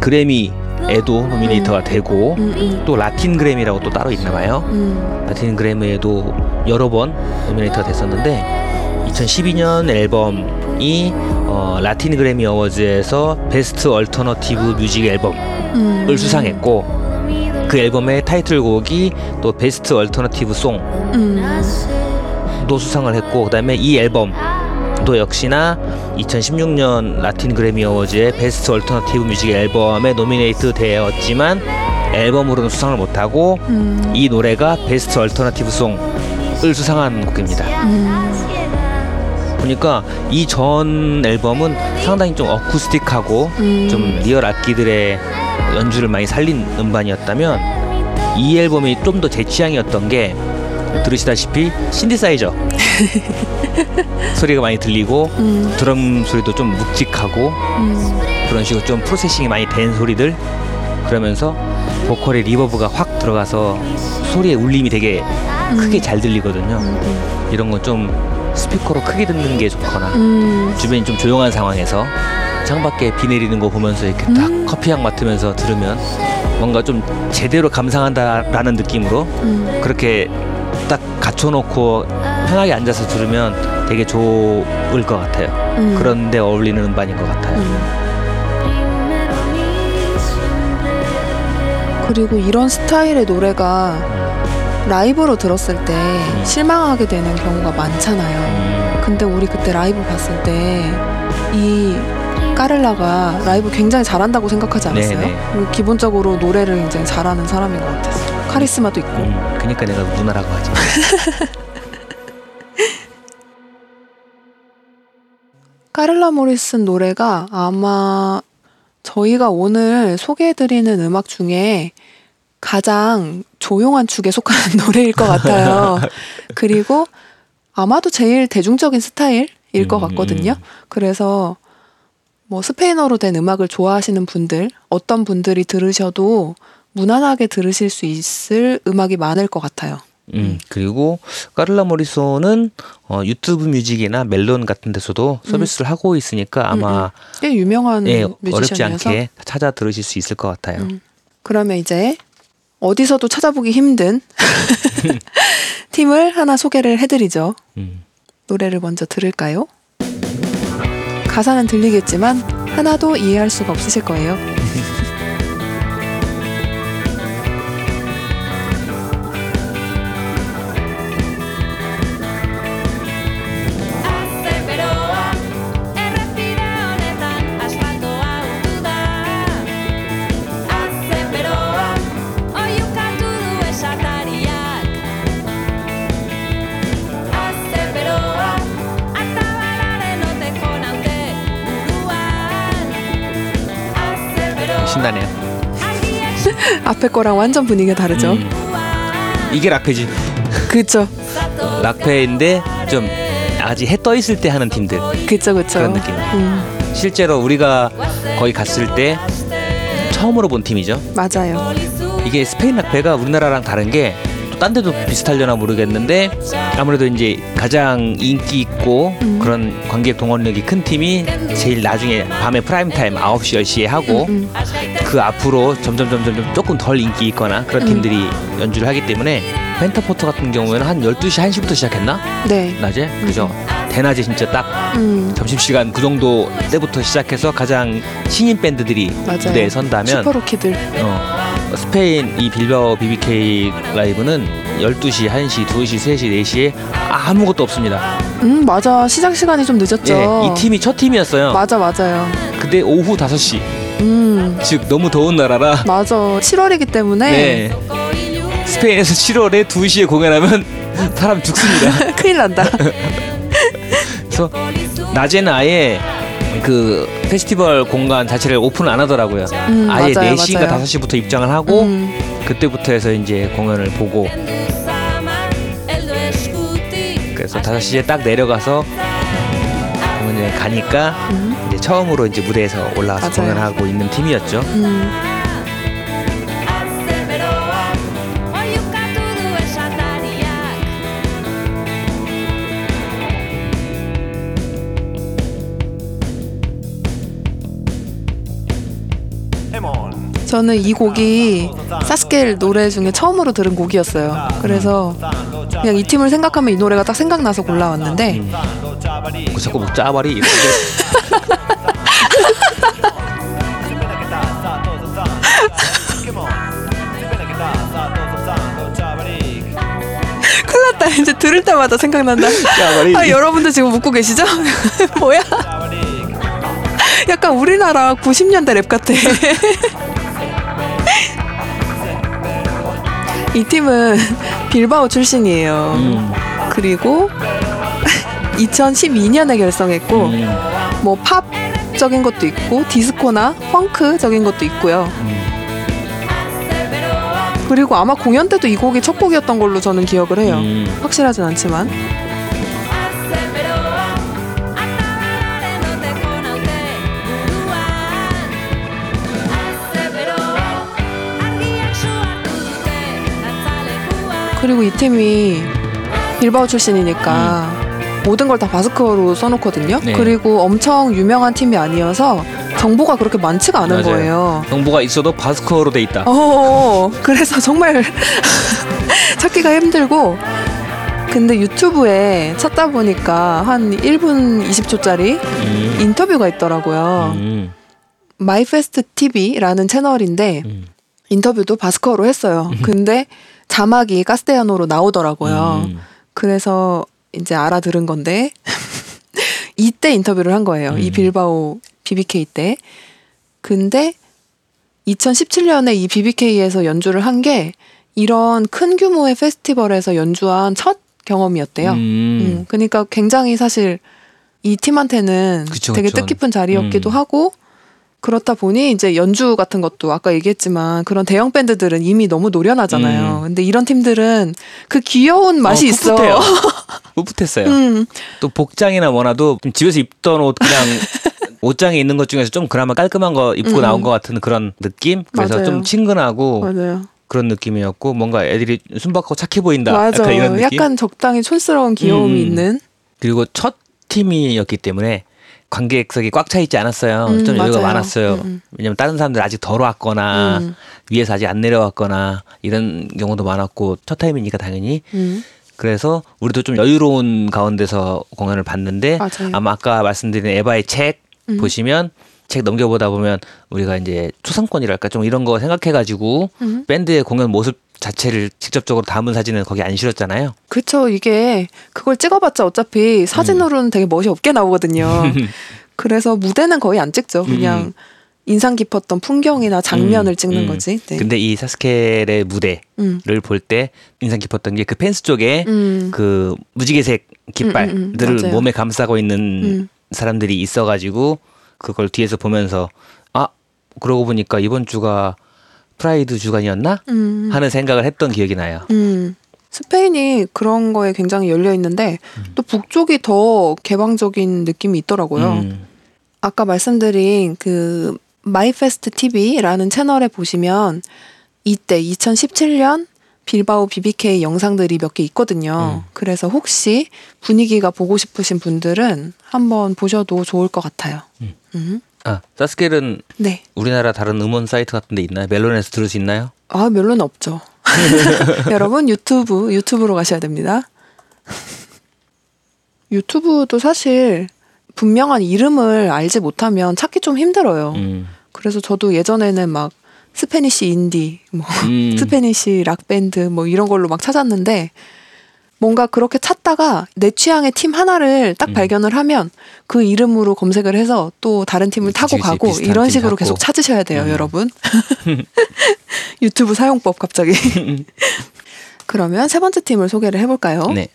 [SPEAKER 2] 그래미에도 nominate가 되고
[SPEAKER 1] 음, 음,
[SPEAKER 2] 또 라틴 그래미라고 또 따로 있나 봐요.
[SPEAKER 1] 음.
[SPEAKER 2] 라틴 그래미에도 여러 번 nominate가 됐었는데 2012년 앨범이 어, Latin Grammy Awards에서 Best Alternative Music Album을
[SPEAKER 1] 음.
[SPEAKER 2] 수상했고 그 앨범의 타이틀곡이 또 Best Alternative Song도
[SPEAKER 1] 음.
[SPEAKER 2] 수상을 했고 그다음에 이 앨범도 역시나 2016년 Latin Grammy Awards의 Best Alternative Music Album에 노미네이트 되었지만 앨범으로는 수상을 못하고
[SPEAKER 1] 음.
[SPEAKER 2] 이 노래가 Best Alternative Song을 수상한 곡입니다.
[SPEAKER 1] 음.
[SPEAKER 2] 보니까 이 전 앨범은 상당히 좀 어쿠스틱하고
[SPEAKER 1] 음.
[SPEAKER 2] 좀 real 악기들의 연주를 많이 살린 음반이었다면 이 앨범이 좀 더 제 취향이었던 게 들으시다시피 신디사이저 소리가 많이 들리고
[SPEAKER 1] 음.
[SPEAKER 2] 드럼 소리도 좀 묵직하고
[SPEAKER 1] 음.
[SPEAKER 2] 그런 식으로 좀 processing이 많이 된 소리들 그러면서 보컬의 reverb가 확 들어가서 소리의 울림이 되게 크게 잘 들리거든요.
[SPEAKER 1] 음.
[SPEAKER 2] 이런 건 좀 스피커로 크게 듣는 게 좋거나
[SPEAKER 1] 음.
[SPEAKER 2] 주변이 좀 조용한 상황에서 창밖에 비 내리는 거 보면서 이렇게 딱
[SPEAKER 1] 음.
[SPEAKER 2] 커피 향 맡으면서 들으면 뭔가 좀 제대로 감상한다라는 느낌으로
[SPEAKER 1] 음.
[SPEAKER 2] 그렇게 딱 갖춰놓고 편하게 앉아서 들으면 되게 좋을 것 같아요.
[SPEAKER 1] 음.
[SPEAKER 2] 그런데 어울리는 음반인 것 같아요.
[SPEAKER 1] 음. 그리고 이런 스타일의 노래가 라이브로 들었을 때 실망하게 되는 경우가 많잖아요.
[SPEAKER 2] 음,
[SPEAKER 1] 근데 우리 그때 라이브 봤을 때 이 까를라가 라이브 굉장히 잘한다고 생각하지 않았어요?
[SPEAKER 2] 네네.
[SPEAKER 1] 그리고 기본적으로 노래를 굉장히 잘하는 사람인 것 같았어요. 카리스마도 있고.
[SPEAKER 2] 음, 그러니까 내가 누나라고 하지.
[SPEAKER 1] 까를라 모리슨 노래가 아마 저희가 오늘 소개해드리는 음악 중에 가장 조용한 축에 속하는 노래일 것 같아요. 그리고 아마도 제일 대중적인 스타일일 것
[SPEAKER 2] 음,
[SPEAKER 1] 같거든요.
[SPEAKER 2] 음.
[SPEAKER 1] 그래서 뭐 스페인어로 된 음악을 좋아하시는 분들, 어떤 분들이 들으셔도 무난하게 들으실 수 있을 음악이 많을 것 같아요.
[SPEAKER 2] 음, 그리고 까를라 모리소는 어, 유튜브 뮤직이나 멜론 같은 데서도 서비스를 하고 있으니까 아마
[SPEAKER 1] 꽤 유명한
[SPEAKER 2] 예, 어렵지
[SPEAKER 1] 음. 뮤지션이어서.
[SPEAKER 2] 않게 찾아 들으실 수 있을 것 같아요.
[SPEAKER 1] 음. 그러면 이제 어디서도 찾아보기 힘든 팀을 하나 소개를 해드리죠.
[SPEAKER 2] 음.
[SPEAKER 1] 노래를 먼저 들을까요? 가사는 들리겠지만 하나도 이해할 수가 없으실 거예요.
[SPEAKER 2] 신나네요.
[SPEAKER 1] 앞에 거랑 완전 분위기가 다르죠.
[SPEAKER 2] 음, 이게 락페지.
[SPEAKER 1] 그쵸,
[SPEAKER 2] 어, 락페인데 좀 아직 해 떠 있을 때 하는 팀들
[SPEAKER 1] 그쵸, 그쵸.
[SPEAKER 2] 그런 느낌이에요.
[SPEAKER 1] 음,
[SPEAKER 2] 실제로 우리가 거기 갔을 때 처음으로 본 팀이죠.
[SPEAKER 1] 맞아요.
[SPEAKER 2] 이게 스페인 락페가 우리나라랑 다른 게 딴 데도 비슷하려나 모르겠는데 아무래도 이제 가장 인기 있고
[SPEAKER 1] 음.
[SPEAKER 2] 그런 관객 동원력이 큰 팀이 제일 나중에 밤에 프라임 타임 9시 10시에 하고
[SPEAKER 1] 음,
[SPEAKER 2] 그 앞으로 점점 점점 점 조금 덜 인기 있거나 그런
[SPEAKER 1] 음.
[SPEAKER 2] 팀들이 연주를 하기 때문에 펜타포트 같은 경우에는 한 12시 1시부터 시작했나?
[SPEAKER 1] 네.
[SPEAKER 2] 낮에? 그죠? 대낮에 진짜 딱
[SPEAKER 1] 음,
[SPEAKER 2] 점심시간 그 정도 때부터 시작해서 가장 신인 밴드들이
[SPEAKER 1] 맞아요.
[SPEAKER 2] 무대에 선다면
[SPEAKER 1] super rookie들.
[SPEAKER 2] 어, 스페인 이 빌바오 BBK Live는 12시, 1시, 2시, 3시, 4시에 아무것도 없습니다.
[SPEAKER 1] 음, 맞아. 시작 시간이 좀 늦었죠.
[SPEAKER 2] 예, 이 팀이 첫 팀이었어요.
[SPEAKER 1] 맞아, 맞아요.
[SPEAKER 2] 근데 오후 5시,
[SPEAKER 1] 음,
[SPEAKER 2] 즉 너무 더운 나라라
[SPEAKER 1] 맞아. 7월이기 때문에
[SPEAKER 2] 네. 스페인에서 7월에 2시에 공연하면 사람 죽습니다.
[SPEAKER 1] 큰일 난다.
[SPEAKER 2] 그래서 낮에는 아예 그 페스티벌 공간 자체를 오픈 안 하더라고요.
[SPEAKER 1] 음,
[SPEAKER 2] 아예
[SPEAKER 1] 맞아요,
[SPEAKER 2] 4시인가
[SPEAKER 1] 맞아요.
[SPEAKER 2] 5시부터 입장을 하고
[SPEAKER 1] 음,
[SPEAKER 2] 그때부터 해서 이제 공연을 보고 그래서 5시에 딱 내려가서 공연에 가니까
[SPEAKER 1] 음,
[SPEAKER 2] 이제 처음으로 이제 무대에서 올라와서
[SPEAKER 1] 맞아요.
[SPEAKER 2] 공연하고 있는 팀이었죠.
[SPEAKER 1] 음. 저는 이 곡이 사스켈 노래 중에 처음으로 들은 곡이었어요. 그래서 그냥 이 팀을 생각하면 이 노래가 딱 생각나서 골라왔는데
[SPEAKER 2] 음. 그 자꾸 뭐 짜발이 이렇게
[SPEAKER 1] 큰일 났다. 이제 들을 때마다 생각난다.
[SPEAKER 2] 짜발이
[SPEAKER 1] 아, 여러분들 지금 웃고 계시죠? 뭐야? 약간 우리나라 90년대 랩 같아. 이 팀은 빌바오 출신이에요.
[SPEAKER 2] 음,
[SPEAKER 1] 그리고 2012년에 결성했고
[SPEAKER 2] 음,
[SPEAKER 1] 뭐 팝적인 것도 있고 디스코나 펑크적인 것도 있고요.
[SPEAKER 2] 음.
[SPEAKER 1] 그리고 아마 공연 때도 이 곡이 첫 곡이었던 걸로 저는 기억을 해요.
[SPEAKER 2] 음.
[SPEAKER 1] 확실하진 않지만. 그리고 이 팀이 빌바오 출신이니까 모든 걸 다 바스크어로 써놓거든요.
[SPEAKER 2] 네.
[SPEAKER 1] 그리고 엄청 유명한 팀이 아니어서 정보가 그렇게 많지가 않은
[SPEAKER 2] 맞아요.
[SPEAKER 1] 거예요.
[SPEAKER 2] 정보가 있어도 바스크어로 돼 있다.
[SPEAKER 1] 어, 그래서 정말 찾기가 힘들고. 근데 유튜브에 찾다 보니까 한 1분 20초짜리
[SPEAKER 2] 음,
[SPEAKER 1] 인터뷰가 있더라고요.
[SPEAKER 2] 음,
[SPEAKER 1] 마이페스트 TV라는 채널인데
[SPEAKER 2] 음.
[SPEAKER 1] 인터뷰도 바스커로 했어요. 근데 자막이 카스테아노로 나오더라고요.
[SPEAKER 2] 음.
[SPEAKER 1] 그래서 이제 알아들은 건데 이때 인터뷰를 한 거예요. 이
[SPEAKER 2] 음.
[SPEAKER 1] 빌바오 BBK 때. 근데 2017년에 이 BBK에서 연주를 한 게 이런 큰 규모의 페스티벌에서 연주한 첫 경험이었대요.
[SPEAKER 2] 음.
[SPEAKER 1] 음, 그러니까 굉장히 사실 이 팀한테는
[SPEAKER 2] 그쵸,
[SPEAKER 1] 되게
[SPEAKER 2] 그쵸.
[SPEAKER 1] 뜻깊은 자리였기도
[SPEAKER 2] 음.
[SPEAKER 1] 하고 그렇다 보니 이제 연주 같은 것도 아까 얘기했지만 그런 대형 밴드들은 이미 너무 노련하잖아요.
[SPEAKER 2] 음.
[SPEAKER 1] 근데 이런 팀들은 그 귀여운 맛이
[SPEAKER 2] 어,
[SPEAKER 1] 있어.
[SPEAKER 2] 풋풋했어요.
[SPEAKER 1] 음,
[SPEAKER 2] 또 복장이나 뭐나도 좀 집에서 입던 옷 그냥 옷장에 있는 것 중에서 좀 그나마 깔끔한 거 입고
[SPEAKER 1] 음.
[SPEAKER 2] 나온 것 같은 그런 느낌. 그래서
[SPEAKER 1] 맞아요.
[SPEAKER 2] 좀 친근하고
[SPEAKER 1] 맞아요.
[SPEAKER 2] 그런 느낌이었고 뭔가 애들이 순박하고 착해 보인다.
[SPEAKER 1] 맞아.
[SPEAKER 2] 약간 이런 느낌.
[SPEAKER 1] 약간 적당히 촌스러운 귀여움이
[SPEAKER 2] 음.
[SPEAKER 1] 있는.
[SPEAKER 2] 그리고 첫 팀이었기 때문에 관객석이 꽉 차 있지 않았어요.
[SPEAKER 1] 음,
[SPEAKER 2] 좀 여유가
[SPEAKER 1] 맞아요.
[SPEAKER 2] 많았어요.
[SPEAKER 1] 음, 음.
[SPEAKER 2] 왜냐면 다른 사람들 아직 덜 왔거나
[SPEAKER 1] 음,
[SPEAKER 2] 위에서 아직 안 내려왔거나 이런 경우도 많았고 첫 타임이니까 당연히
[SPEAKER 1] 음,
[SPEAKER 2] 그래서 우리도 좀 여유로운 가운데서 공연을 봤는데
[SPEAKER 1] 맞아요.
[SPEAKER 2] 아마 아까 말씀드린 에바의 책
[SPEAKER 1] 음.
[SPEAKER 2] 보시면 책 넘겨보다 보면 우리가 이제 초상권이랄까 좀 이런 거 생각해가지고
[SPEAKER 1] 음.
[SPEAKER 2] 밴드의 공연 모습 자체를 직접적으로 담은 사진은 거기 안 실었잖아요.
[SPEAKER 1] 그쵸. 이게 그걸 찍어봤자 어차피 사진으로는 되게 멋이 없게 나오거든요. 그래서 무대는 거의 안 찍죠. 그냥
[SPEAKER 2] 음.
[SPEAKER 1] 인상 깊었던 풍경이나 장면을
[SPEAKER 2] 음,
[SPEAKER 1] 찍는
[SPEAKER 2] 음.
[SPEAKER 1] 거지. 네.
[SPEAKER 2] 근데 이 사스켈의 무대를
[SPEAKER 1] 음.
[SPEAKER 2] 볼때 인상 깊었던 게 그 펜스 쪽에
[SPEAKER 1] 음.
[SPEAKER 2] 그 무지개색 깃발들을
[SPEAKER 1] 음, 음, 음.
[SPEAKER 2] 몸에 감싸고 있는
[SPEAKER 1] 음.
[SPEAKER 2] 사람들이 있어가지고 그걸 뒤에서 보면서 아 그러고 보니까 이번 주가 Pride 주간이었나
[SPEAKER 1] 음.
[SPEAKER 2] 하는 생각을 했던 기억이 나요.
[SPEAKER 1] 음. 스페인이 그런 거에 굉장히 열려 있는데 또 북쪽이 더 개방적인 느낌이 있더라고요.
[SPEAKER 2] 음,
[SPEAKER 1] 아까 말씀드린 그 마이페스트 TV라는 채널에 보시면 이때 2017년 빌바오 BBK 영상들이 몇 개 있거든요.
[SPEAKER 2] 음.
[SPEAKER 1] 그래서 혹시 분위기가 보고 싶으신 분들은 한번 보셔도 좋을 것 같아요.
[SPEAKER 2] 음.
[SPEAKER 1] 음.
[SPEAKER 2] 아 사스켈은
[SPEAKER 1] 네.
[SPEAKER 2] 우리나라 다른 음원 사이트 같은 데 있나요? 멜론에서 들을 수 있나요?
[SPEAKER 1] 아, 멜론 없죠. 여러분 유튜브 유튜브로 가셔야 됩니다. 유튜브도 사실 분명한 이름을 알지 못하면 찾기 좀 힘들어요.
[SPEAKER 2] 음,
[SPEAKER 1] 그래서 저도 예전에는 막 Spanish indie, 뭐
[SPEAKER 2] 음.
[SPEAKER 1] Spanish rock band 뭐 이런 걸로 막 찾았는데 뭔가 그렇게 찾다가 내 취향의 팀 하나를 딱
[SPEAKER 2] 음.
[SPEAKER 1] 발견을 하면 그 이름으로 검색을 해서 또 다른 팀을 타고
[SPEAKER 2] 그치.
[SPEAKER 1] 가고 이런
[SPEAKER 2] 팀
[SPEAKER 1] 식으로. 계속 찾으셔야 돼요,
[SPEAKER 2] 음.
[SPEAKER 1] 여러분. 유튜브 사용법 갑자기. 그러면 세 번째 팀을 소개를 해볼까요?
[SPEAKER 2] 네.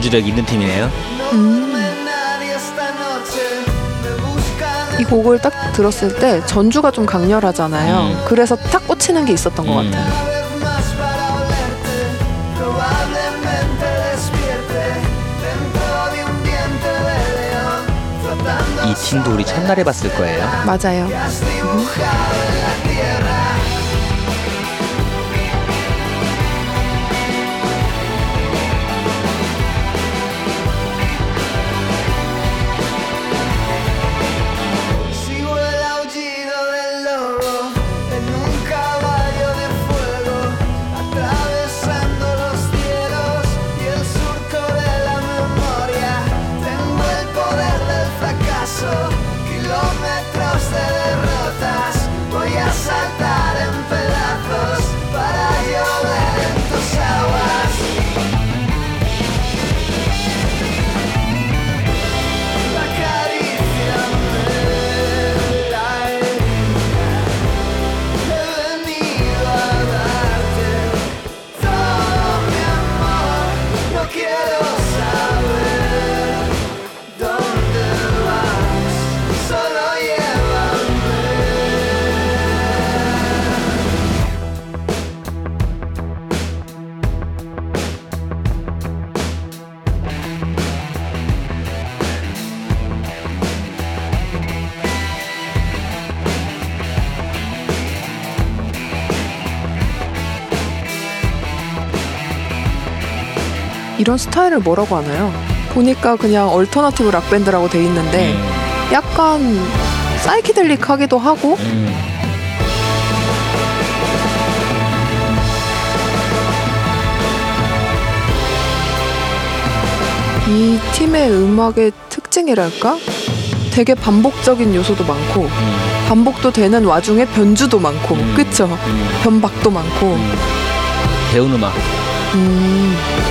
[SPEAKER 2] 연주력 있는 팀이네요.
[SPEAKER 1] 음. 이 곡을 딱 들었을 때 전주가 좀 강렬하잖아요.
[SPEAKER 2] 음.
[SPEAKER 1] 그래서 딱 꽂히는 게 있었던 것
[SPEAKER 2] 음.
[SPEAKER 1] 같아요.
[SPEAKER 2] 이 팀도 우리 첫날에 봤을 거예요.
[SPEAKER 1] 맞아요. 이런 스타일을 뭐라고 하나요? 보니까 그냥 alternative rock band라고 돼 있는데
[SPEAKER 2] 음,
[SPEAKER 1] 약간 사이키델릭하기도 하고
[SPEAKER 2] 음.
[SPEAKER 1] 이 팀의 음악의 특징이랄까? 되게 반복적인 요소도 많고
[SPEAKER 2] 음,
[SPEAKER 1] 반복도 되는 와중에 변주도 많고
[SPEAKER 2] 음.
[SPEAKER 1] 그쵸?
[SPEAKER 2] 음,
[SPEAKER 1] 변박도 많고
[SPEAKER 2] 음. 배운 음악.
[SPEAKER 1] 음.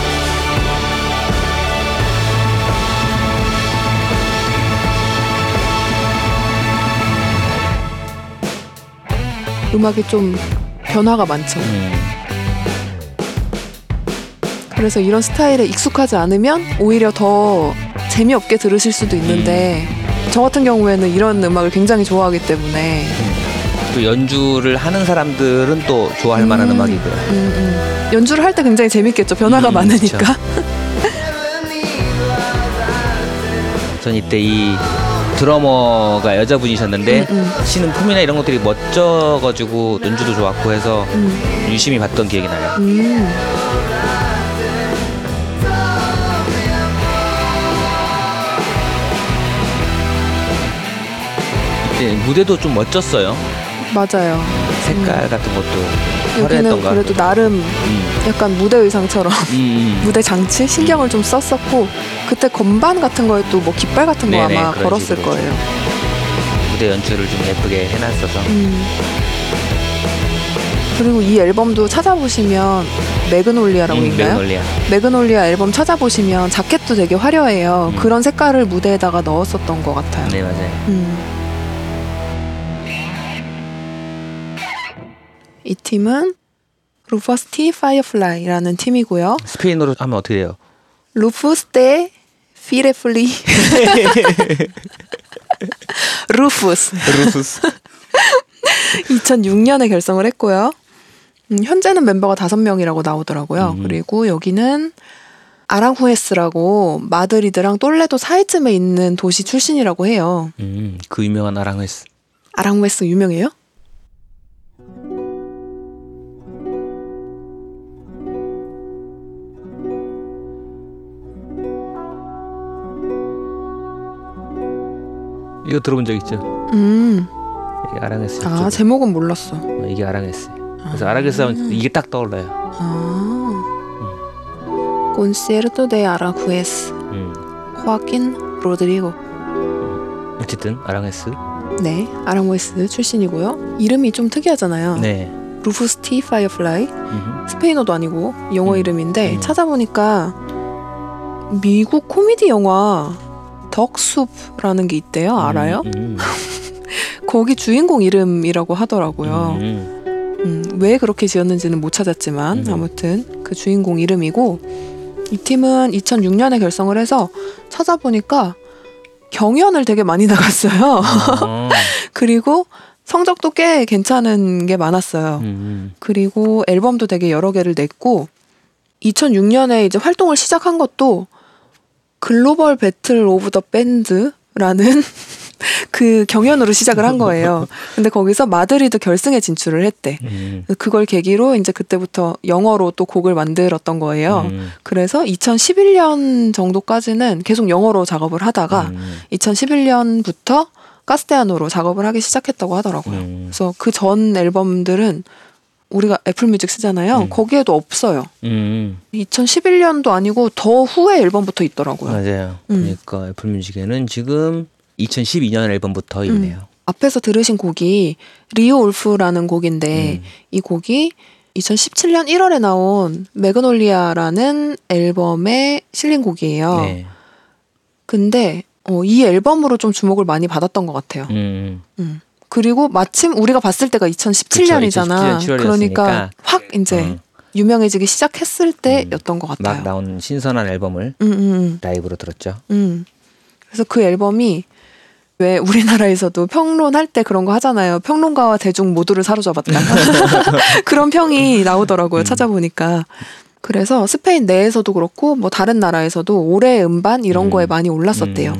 [SPEAKER 1] 음악이 좀 변화가 많죠.
[SPEAKER 2] 음.
[SPEAKER 1] 그래서 이런 스타일에 익숙하지 않으면 오히려 더 재미없게 들으실 수도 있는데 저 같은 경우에는 이런 음악을 굉장히 좋아하기 때문에
[SPEAKER 2] 또 연주를 하는 사람들은 또 좋아할 만한
[SPEAKER 1] 음.
[SPEAKER 2] 음악이고요.
[SPEAKER 1] 음, 음. 연주를 할 때 굉장히 재밌겠죠. 변화가
[SPEAKER 2] 음,
[SPEAKER 1] 많으니까.
[SPEAKER 2] 전 이때 이 드러머가 여자분이셨는데
[SPEAKER 1] 음, 음.
[SPEAKER 2] 치는 폼이나 이런 것들이 멋져가지고 연주도 좋았고 해서
[SPEAKER 1] 음,
[SPEAKER 2] 유심히 봤던 기억이 나요.
[SPEAKER 1] 음.
[SPEAKER 2] 이때 무대도 좀 멋졌어요.
[SPEAKER 1] 맞아요.
[SPEAKER 2] 색깔 같은 것도
[SPEAKER 1] 여기는
[SPEAKER 2] 화려했던가.
[SPEAKER 1] 그래도 나름
[SPEAKER 2] 음,
[SPEAKER 1] 약간 무대 의상처럼
[SPEAKER 2] 음, 음.
[SPEAKER 1] 무대 장치 신경을 좀 썼었고 그때 건반 같은 거에 또 뭐 깃발 같은 거
[SPEAKER 2] 네네,
[SPEAKER 1] 아마
[SPEAKER 2] 그런
[SPEAKER 1] 걸었을
[SPEAKER 2] 식으로
[SPEAKER 1] 거예요.
[SPEAKER 2] 무대 연출을 좀 예쁘게 해놨어서
[SPEAKER 1] 음. 그리고 이 앨범도 찾아보시면 Magnolia라고
[SPEAKER 2] 음,
[SPEAKER 1] 있나요? Magnolia. Magnolia 앨범 찾아보시면 자켓도 되게 화려해요.
[SPEAKER 2] 음.
[SPEAKER 1] 그런 색깔을 무대에다가 넣었었던 것 같아요.
[SPEAKER 2] 네 맞아요.
[SPEAKER 1] 음. 이 팀은 Rufus T. Firefly라는 팀이고요.
[SPEAKER 2] 스페인어로 하면 어떻게 돼요?
[SPEAKER 1] Rufus T.
[SPEAKER 2] Firefly Rufus Rufus.
[SPEAKER 1] 2006년에 결성을 했고요. 음, 현재는 멤버가 다섯 명이라고 나오더라고요.
[SPEAKER 2] 음.
[SPEAKER 1] 그리고 여기는 아랑후에스라고 마드리드랑 똘레도 사이쯤에 있는 도시 출신이라고 해요.
[SPEAKER 2] 음, 그 유명한 아랑훼스.
[SPEAKER 1] 아랑후에스 유명해요?
[SPEAKER 2] 이거 들어본 적 있죠?
[SPEAKER 1] 음,
[SPEAKER 2] 이게 아랑웨스.
[SPEAKER 1] 아
[SPEAKER 2] 아,
[SPEAKER 1] 제목은 몰랐어.
[SPEAKER 2] 이게 아랑웨스. 그래서 아랑웨스 하면 이게 딱 떠올라요.
[SPEAKER 1] 아, 콘세르토 데 아랑후에스
[SPEAKER 2] 음.
[SPEAKER 1] 호아킨 로드리고.
[SPEAKER 2] 어쨌든 아랑훼스.
[SPEAKER 1] 네, 아랑후에스 출신이고요. 이름이 좀 특이하잖아요.
[SPEAKER 2] 네.
[SPEAKER 1] Rufus T. Firefly.
[SPEAKER 2] 음.
[SPEAKER 1] 스페인어도 아니고 영어
[SPEAKER 2] 음.
[SPEAKER 1] 이름인데
[SPEAKER 2] 음.
[SPEAKER 1] 찾아보니까 미국 코미디 영화 Duck Soup라는 게 있대요. 알아요?
[SPEAKER 2] 음.
[SPEAKER 1] 거기 주인공 이름이라고 하더라고요.
[SPEAKER 2] 음.
[SPEAKER 1] 음, 왜 그렇게 지었는지는 못 찾았지만
[SPEAKER 2] 음.
[SPEAKER 1] 아무튼 그 주인공 이름이고 이 팀은 2006년에 결성을 해서 찾아보니까 경연을 되게 많이 나갔어요.
[SPEAKER 2] 어.
[SPEAKER 1] 그리고 성적도 꽤 괜찮은 게 많았어요.
[SPEAKER 2] 음.
[SPEAKER 1] 그리고 앨범도 되게 여러 개를 냈고 2006년에 이제 활동을 시작한 것도 Global Battle of the Bands라는 그 경연으로 시작을 한 거예요. 근데 거기서 마드리드 결승에 진출을 했대.
[SPEAKER 2] 음.
[SPEAKER 1] 그걸 계기로 이제 그때부터 영어로 또 곡을 만들었던 거예요.
[SPEAKER 2] 음.
[SPEAKER 1] 그래서 2011년 정도까지는 계속 영어로 작업을 하다가
[SPEAKER 2] 음.
[SPEAKER 1] 2011년부터 castellano로 작업을 하기 시작했다고 하더라고요.
[SPEAKER 2] 음.
[SPEAKER 1] 그래서 그 전 앨범들은 우리가 애플 뮤직 쓰잖아요.
[SPEAKER 2] 음.
[SPEAKER 1] 거기에도 없어요.
[SPEAKER 2] 음.
[SPEAKER 1] 2011년도 아니고 더 후에 앨범부터 있더라고요.
[SPEAKER 2] 맞아요.
[SPEAKER 1] 음.
[SPEAKER 2] 그러니까 애플 뮤직에는 지금 2012년 앨범부터 있네요.
[SPEAKER 1] 앞에서 들으신 곡이 Río Wolf라는 곡인데
[SPEAKER 2] 음.
[SPEAKER 1] 이 곡이 2017년 1월에 나온 Magnolia라는 앨범에 실린 곡이에요.
[SPEAKER 2] 네.
[SPEAKER 1] 근데 어, 이 앨범으로 좀 주목을 많이 받았던 것 같아요.
[SPEAKER 2] 음.
[SPEAKER 1] 음. 그리고 마침 우리가 봤을 때가 2017년이잖아.
[SPEAKER 2] 2017년 7월이었으니까.
[SPEAKER 1] 그러니까 확 이제
[SPEAKER 2] 음.
[SPEAKER 1] 유명해지기 시작했을 때였던 것 같아요.
[SPEAKER 2] 막 나온 신선한 앨범을
[SPEAKER 1] 음, 음, 음,
[SPEAKER 2] 라이브로 들었죠.
[SPEAKER 1] 음. 그래서 그 앨범이 왜 우리나라에서도 평론할 때 그런 거 하잖아요. 평론가와 대중 모두를 사로잡았다. 그런 평이 나오더라고요.
[SPEAKER 2] 음.
[SPEAKER 1] 찾아보니까. 그래서 스페인 내에서도 그렇고 뭐 다른 나라에서도 올해 음반 이런
[SPEAKER 2] 음.
[SPEAKER 1] 거에 많이 올랐었대요.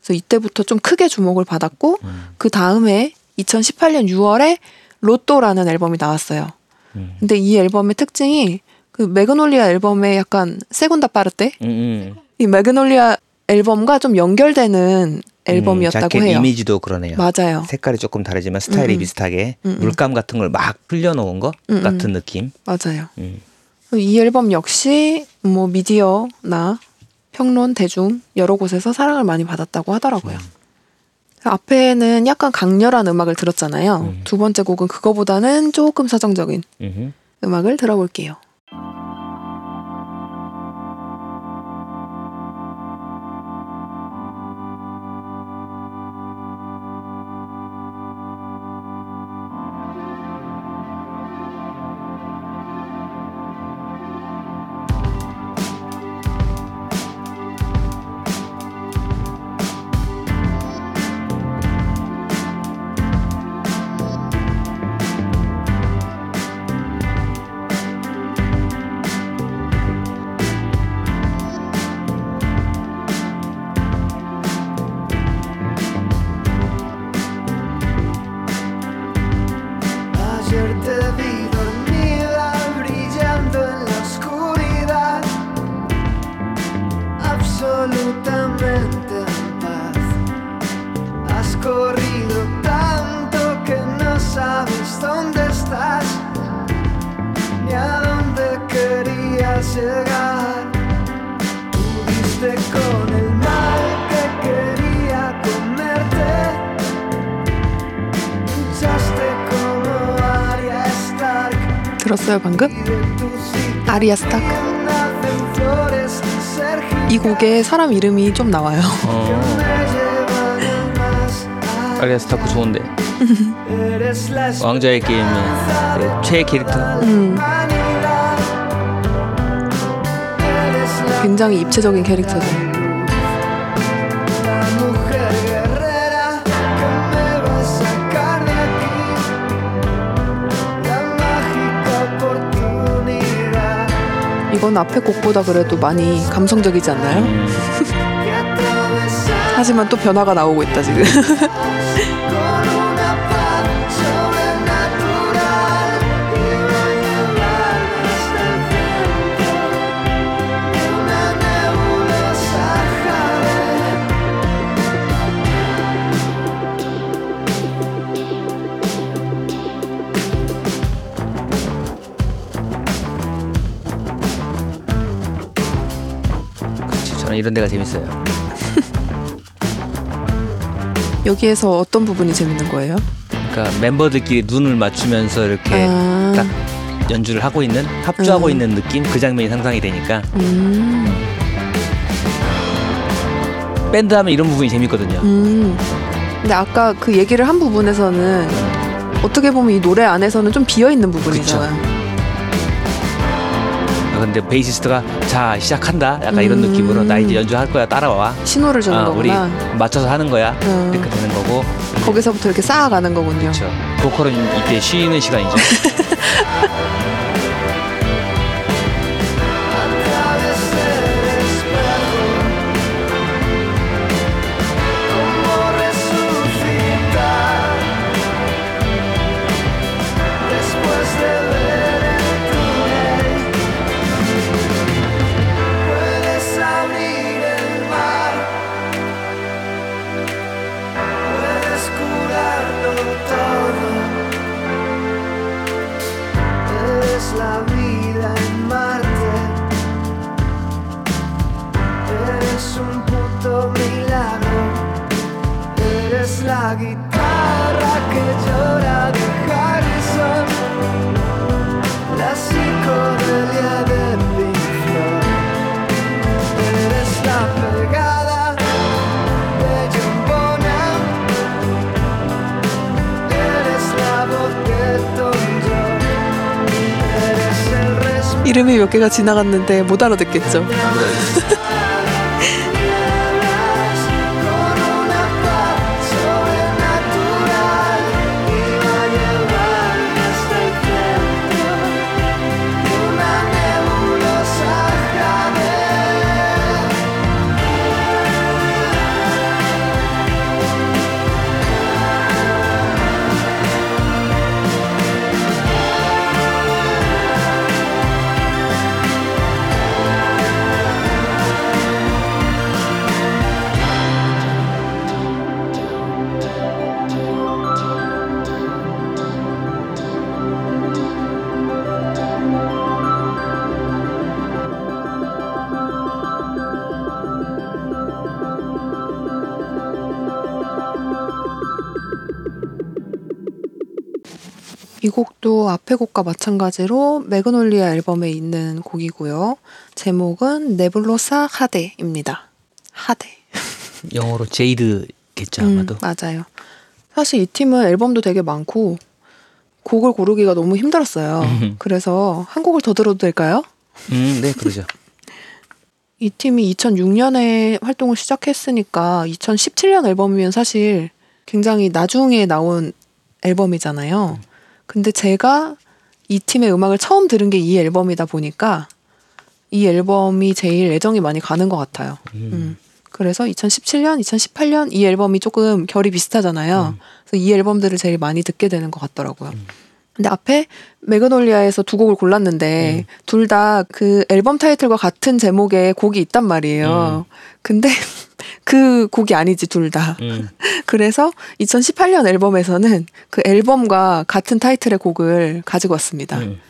[SPEAKER 2] 음.
[SPEAKER 1] 그래서 이때부터 좀 크게 주목을 받았고
[SPEAKER 2] 음.
[SPEAKER 1] 그 다음에 2018년 6월에 로또라는 앨범이 나왔어요.
[SPEAKER 2] 음.
[SPEAKER 1] 근데 이 앨범의 특징이 그 매그놀리아 앨범의 약간 세군다 빠르테
[SPEAKER 2] 음, 음.
[SPEAKER 1] 이 매그놀리아 앨범과 좀 연결되는 앨범이었다고
[SPEAKER 2] 음,
[SPEAKER 1] 해요.
[SPEAKER 2] 이미지도 그러네요.
[SPEAKER 1] 맞아요.
[SPEAKER 2] 색깔이 조금 다르지만 스타일이
[SPEAKER 1] 음, 음.
[SPEAKER 2] 비슷하게. 물감 같은 걸 막 흘려놓은 것. 같은 느낌.
[SPEAKER 1] 맞아요.
[SPEAKER 2] 음.
[SPEAKER 1] 이 앨범 역시 뭐 미디어나 평론, 대중 여러 곳에서 사랑을 많이 받았다고 하더라고요. 앞에는 약간 강렬한 음악을 들었잖아요.
[SPEAKER 2] 음.
[SPEAKER 1] 두 번째 곡은 그거보다는 조금 서정적인. 음악을 들어볼게요. 들었어요 방금? 아리아 스타크. 이 곡에 사람 이름이 좀 나와요.
[SPEAKER 2] 어. 아리아 스타크 좋은데 왕자의 게임의 그 최애 캐릭터.
[SPEAKER 1] 음, 굉장히 입체적인 캐릭터죠. 이건 앞에 곡보다 그래도 많이 감성적이지 않나요? 하지만 또 변화가 나오고 있다 지금.
[SPEAKER 2] 이런 데가 재밌어요.
[SPEAKER 1] 여기에서 어떤 부분이 재밌는 거예요?
[SPEAKER 2] 그러니까 멤버들끼리 눈을 맞추면서 이렇게
[SPEAKER 1] 아,
[SPEAKER 2] 딱 연주를 하고 있는 합주하고
[SPEAKER 1] 음.
[SPEAKER 2] 있는 느낌 그 장면이 상상이 되니까
[SPEAKER 1] 음,
[SPEAKER 2] 밴드 하면 이런 부분이 재밌거든요.
[SPEAKER 1] 음. 근데 아까 그 얘기를 한 부분에서는 어떻게 보면 이 노래 안에서는 좀 비어 있는 부분이잖아요.
[SPEAKER 2] 근데 베이시스트가 자 시작한다 약간 이런
[SPEAKER 1] 음.
[SPEAKER 2] 느낌으로 나 이제 연주할 거야 따라와
[SPEAKER 1] 신호를 주는
[SPEAKER 2] 어, 우리
[SPEAKER 1] 거구나.
[SPEAKER 2] 맞춰서 하는 거야
[SPEAKER 1] 음.
[SPEAKER 2] 이렇게 되는 거고
[SPEAKER 1] 거기서부터 이렇게 쌓아가는 거군요.
[SPEAKER 2] 그렇죠 보컬은 이때 쉬는 시간이죠
[SPEAKER 1] 이름이 몇 개가 지나갔는데 못 알아듣겠죠. 이 곡도 앞의 곡과 마찬가지로 매그놀리아 앨범에 있는 곡이고요. 제목은 네블로사 하데입니다. 하데.
[SPEAKER 2] 영어로 제이드겠죠
[SPEAKER 1] 음,
[SPEAKER 2] 아마도
[SPEAKER 1] 맞아요. 사실 이 팀은 앨범도 되게 많고 곡을 고르기가 너무 힘들었어요.
[SPEAKER 2] 음.
[SPEAKER 1] 그래서 한 곡을 더 들어도 될까요?
[SPEAKER 2] 음 네 그러죠
[SPEAKER 1] 이 팀이 2006년에 활동을 시작했으니까 2017년 앨범이면 사실 굉장히 나중에 나온 앨범이잖아요. 근데 제가 이 팀의 음악을 처음 들은 게 이 앨범이다 보니까 이 앨범이 제일 애정이 많이 가는 것 같아요. 음. 그래서 2017년, 2018년 이 앨범이 조금 결이 비슷하잖아요. 그래서 이 앨범들을 제일 많이 듣게 되는 것 같더라고요. 근데 앞에 매그놀리아에서 두 곡을 골랐는데 둘다 그 앨범 타이틀과 같은 제목의 곡이 있단 말이에요. 근데 그 곡이 아니지 둘 다.
[SPEAKER 2] 음.
[SPEAKER 1] 그래서 2018년 앨범에서는 그 앨범과 같은 타이틀의 곡을 가지고 왔습니다.
[SPEAKER 2] 음.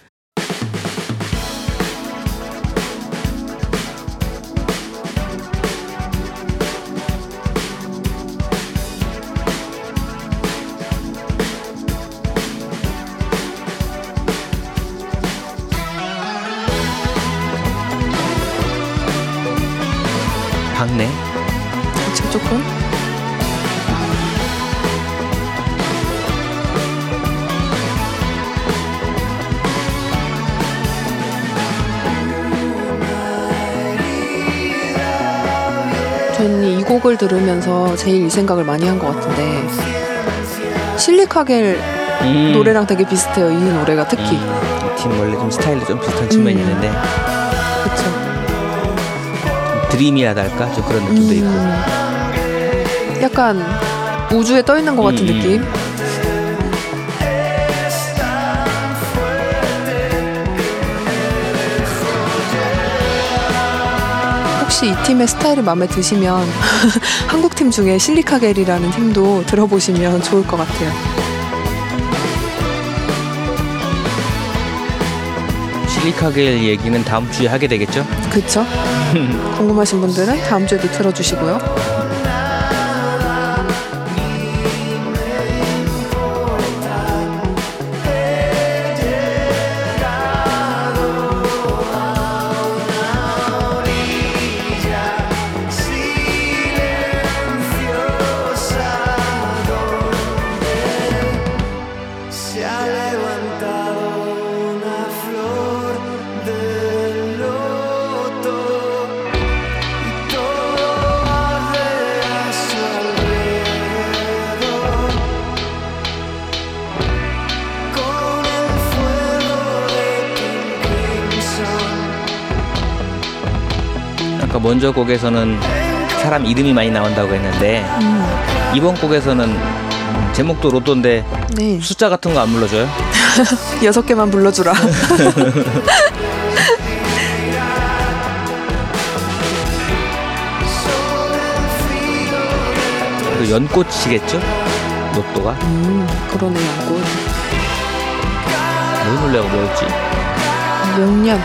[SPEAKER 1] 곡을 들으면서 제일 이 생각을 많이 한 것 같은데 실리카겔
[SPEAKER 2] 음.
[SPEAKER 1] 노래랑 되게 비슷해요. 이 노래가 특히
[SPEAKER 2] 음, 이팀 원래 좀 스타일이 좀 비슷한 측면이
[SPEAKER 1] 음.
[SPEAKER 2] 있는데
[SPEAKER 1] 그렇죠.
[SPEAKER 2] 드림이라달까 좀 그런 느낌도 있고
[SPEAKER 1] 음, 약간 우주에 떠 있는 것 같은
[SPEAKER 2] 음, 음.
[SPEAKER 1] 느낌. 혹시 이 팀의 스타일이 마음에 드시면 한국 팀 중에 실리카겔이라는 팀도 들어보시면 좋을 것 같아요.
[SPEAKER 2] 실리카겔 얘기는 다음 주에 하게 되겠죠?
[SPEAKER 1] 그쵸? 궁금하신 분들은 다음 주에도 들어주시고요.
[SPEAKER 2] 먼저 곡에서는 사람 이름이 많이 나온다고 했는데
[SPEAKER 1] 음,
[SPEAKER 2] 이번 곡에서는 음, 제목도 로또인데
[SPEAKER 1] 네.
[SPEAKER 2] 숫자 같은 거 안 불러줘요?
[SPEAKER 1] 여섯 개만 불러주라.
[SPEAKER 2] 그 연꽃이겠죠? 로또가
[SPEAKER 1] 음, 그러네, 연꽃.
[SPEAKER 2] 뭘 놀래고 뭐였지?
[SPEAKER 1] 명년.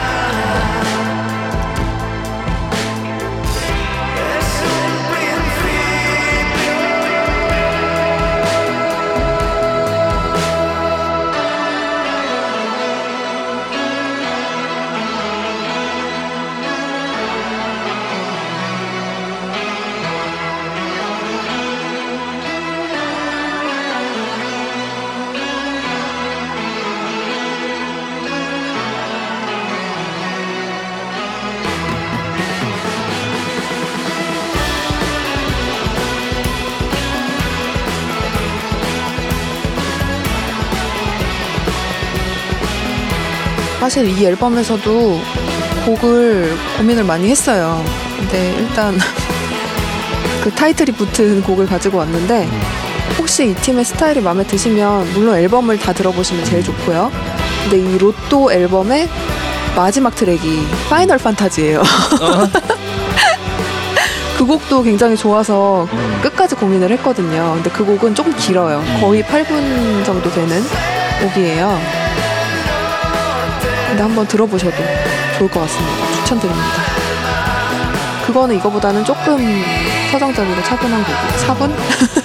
[SPEAKER 1] 사실 이 앨범에서도 곡을 고민을 많이 했어요. 근데 일단 그 타이틀이 붙은 곡을 가지고 왔는데 혹시 이 팀의 스타일이 마음에 드시면 물론 앨범을 다 들어보시면 제일 좋고요. 근데 이 로또 앨범의 마지막 트랙이 파이널 판타지예요. 그 곡도 굉장히 좋아서
[SPEAKER 2] 음.
[SPEAKER 1] 끝까지 고민을 했거든요. 근데 그 곡은 조금 길어요. 거의 8분 정도 되는 곡이에요. 근데 한번 들어보셔도 좋을 것 같습니다. 추천드립니다. 그거는 이거보다는 조금 서정적이고 차분한 곡이 4분?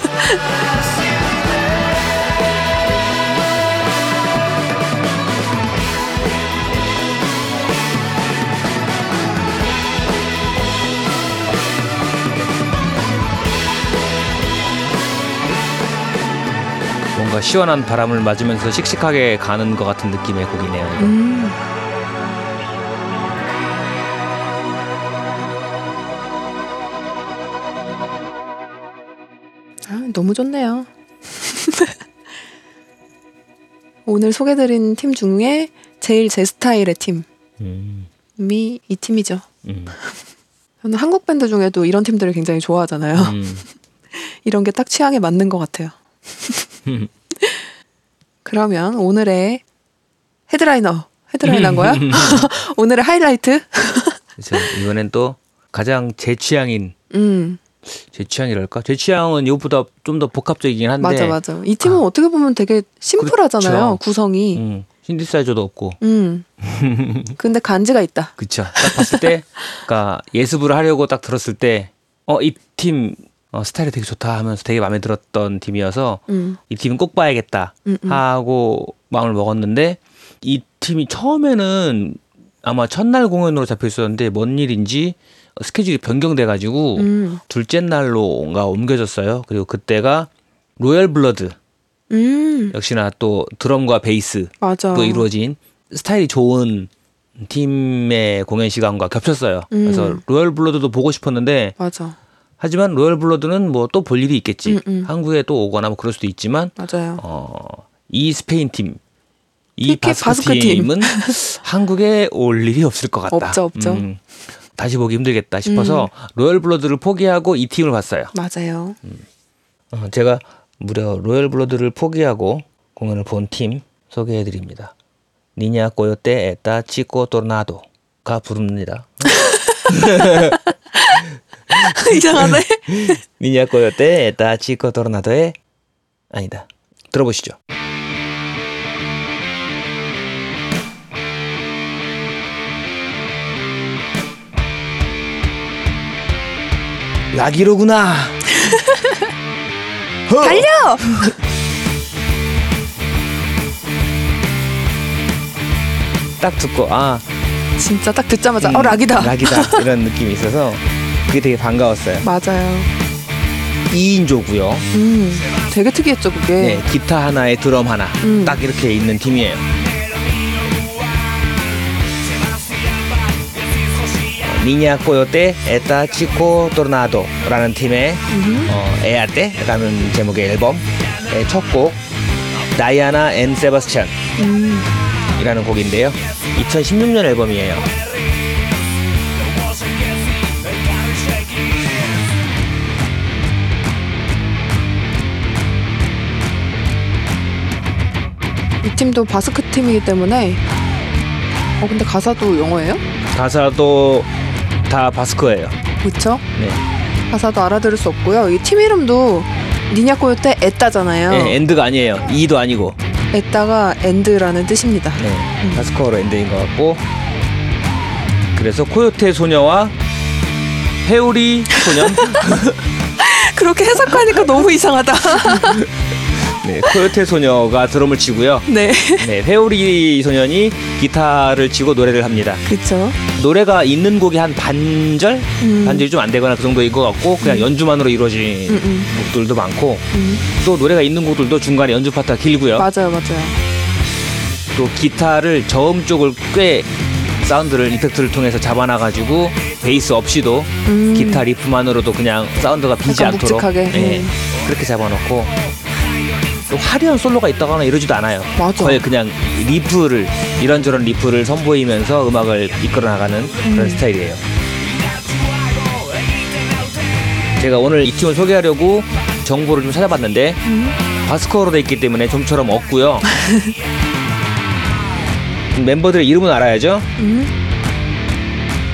[SPEAKER 2] 뭔가 시원한 바람을 맞으면서 씩씩하게 가는 것 같은 느낌의 곡이네요.
[SPEAKER 1] 음. 아, 너무 좋네요. 오늘 소개드린 팀 중에 제일 제 스타일의 팀이
[SPEAKER 2] 음,
[SPEAKER 1] 이 팀이죠.
[SPEAKER 2] 음,
[SPEAKER 1] 저는 한국 밴드 중에도 이런 팀들을 굉장히 좋아하잖아요.
[SPEAKER 2] 음.
[SPEAKER 1] 이런 게 딱 취향에 맞는 것 같아요. 그러면 오늘의 headliner headliner인 거야? 오늘의 하이라이트?
[SPEAKER 2] 그래서 이번엔 또 가장 제 취향인
[SPEAKER 1] 음
[SPEAKER 2] 제 취향이랄까? 제 취향은 이것보다 좀 더 복합적이긴 한데
[SPEAKER 1] 맞아 맞아. 이 팀은 어떻게 보면 되게 심플하잖아요
[SPEAKER 2] 그렇죠.
[SPEAKER 1] 구성이.
[SPEAKER 2] 음, 신디사이저도 없고
[SPEAKER 1] 음. 근데 간지가 있다.
[SPEAKER 2] 그쵸 딱 봤을 때 그러니까 예습을 하려고 딱 들었을 때 어 이 팀 어, 스타일이 되게 좋다 하면서 되게 마음에 들었던 팀이어서
[SPEAKER 1] 음.
[SPEAKER 2] 이 팀은 꼭 봐야겠다
[SPEAKER 1] 음, 음.
[SPEAKER 2] 하고 마음을 먹었는데 이 팀이 처음에는 아마 첫날 공연으로 잡혀 있었는데 뭔 일인지 스케줄이 변경돼 가지고
[SPEAKER 1] 음.
[SPEAKER 2] 둘째 날로가 옮겨졌어요. 그리고 그때가 로열 블러드
[SPEAKER 1] 음.
[SPEAKER 2] 역시나 또 드럼과 베이스로
[SPEAKER 1] 맞아.
[SPEAKER 2] 이루어진 스타일이 좋은 팀의 공연 시간과 겹쳤어요.
[SPEAKER 1] 음.
[SPEAKER 2] 그래서 로열 블러드도 보고 싶었는데
[SPEAKER 1] 맞아.
[SPEAKER 2] 하지만 로열 블러드는 뭐 또 볼 일이 있겠지.
[SPEAKER 1] 음, 음.
[SPEAKER 2] 한국에 또 오거나 뭐 그럴 수도 있지만
[SPEAKER 1] 맞아요.
[SPEAKER 2] 어, 이 스페인 팀, 이 바스크,
[SPEAKER 1] 팀.
[SPEAKER 2] 팀은 한국에 올 일이 없을 것 같다.
[SPEAKER 1] 없죠, 없죠.
[SPEAKER 2] 음, 다시 보기 힘들겠다 싶어서 로열 블러드를 포기하고 이 팀을 봤어요.
[SPEAKER 1] 맞아요.
[SPEAKER 2] 어, 제가 무려 로열 블러드를 포기하고 공연을 본 팀 소개해 드립니다. 니냐 꼬요테 에타 치코 토르나도가 부릅니다.
[SPEAKER 1] 이상하네.
[SPEAKER 2] 니냐 꼬요테 에타 치코 토르나도의 아니다. 들어보시죠. 라기로구나.
[SPEAKER 1] 달려.
[SPEAKER 2] 딱 듣고 아
[SPEAKER 1] 진짜 딱 듣자마자
[SPEAKER 2] 음,
[SPEAKER 1] 어 락이다.
[SPEAKER 2] 락이다 이런 느낌이 있어서 그게 되게 반가웠어요.
[SPEAKER 1] 맞아요.
[SPEAKER 2] 2인조고요.
[SPEAKER 1] 음. 되게 특이했죠 그게.
[SPEAKER 2] 네, 기타 하나에 드럼 하나
[SPEAKER 1] 음.
[SPEAKER 2] 딱 이렇게 있는 팀이에요. 니냐 꼬요테 에타 치코 토르나도라는 팀의
[SPEAKER 1] 음.
[SPEAKER 2] 어, 에아테라는 제목의 앨범의 첫곡 다이아나 앤 세바스찬이라는
[SPEAKER 1] 음.
[SPEAKER 2] 곡인데요. 2016년 앨범이에요.
[SPEAKER 1] 팀도 바스크 팀이기 때문에 어 근데 가사도 영어예요?
[SPEAKER 2] 가사도 다 바스크예요.
[SPEAKER 1] 그렇죠?
[SPEAKER 2] 네.
[SPEAKER 1] 가사도 알아들을 수 없고요. 이 팀 이름도 Niña Coyote eta잖아요.
[SPEAKER 2] 네, and가 아니에요. y도 아니고.
[SPEAKER 1] eta가 and라는 뜻입니다.
[SPEAKER 2] 네,
[SPEAKER 1] 음.
[SPEAKER 2] 바스크어로 and인 것 같고. 그래서 코요테 소녀와 회오리 소년,
[SPEAKER 1] 그렇게 해석하니까 너무 이상하다.
[SPEAKER 2] 네, 코요테 소녀가 드럼을 치고요.
[SPEAKER 1] 네,
[SPEAKER 2] 네, 회오리 소년이 기타를 치고 노래를 합니다.
[SPEAKER 1] 그렇죠.
[SPEAKER 2] 노래가 있는 곡이 한 반절,
[SPEAKER 1] 음.
[SPEAKER 2] 반절이 좀 안 되거나 그 정도인 것 같고 그냥 연주만으로 이루어진
[SPEAKER 1] 음, 음.
[SPEAKER 2] 곡들도 많고
[SPEAKER 1] 음.
[SPEAKER 2] 또 노래가 있는 곡들도 중간에 연주 파트가 길고요.
[SPEAKER 1] 맞아요, 맞아요.
[SPEAKER 2] 또 기타를 저음 쪽을 꽤 사운드를 effect를 통해서 잡아놔가지고 베이스 없이도
[SPEAKER 1] 음.
[SPEAKER 2] 기타 riff만으로도 그냥 사운드가 비지
[SPEAKER 1] 약간
[SPEAKER 2] 않도록
[SPEAKER 1] 묵직하게,
[SPEAKER 2] 네,
[SPEAKER 1] 음.
[SPEAKER 2] 그렇게 잡아놓고 또 화려한 솔로가 있다거나 이러지도 않아요.
[SPEAKER 1] 맞아.
[SPEAKER 2] 거의 그냥 riff를 이런저런 riff를 선보이면서 음악을 이끌어 나가는 그런
[SPEAKER 1] 음.
[SPEAKER 2] 스타일이에요. 제가 오늘 이 팀을 소개하려고 정보를 좀 찾아봤는데
[SPEAKER 1] 음.
[SPEAKER 2] 바스커로 돼 있기 때문에 좀처럼 없고요. 멤버들의 이름은 알아야죠.
[SPEAKER 1] 음.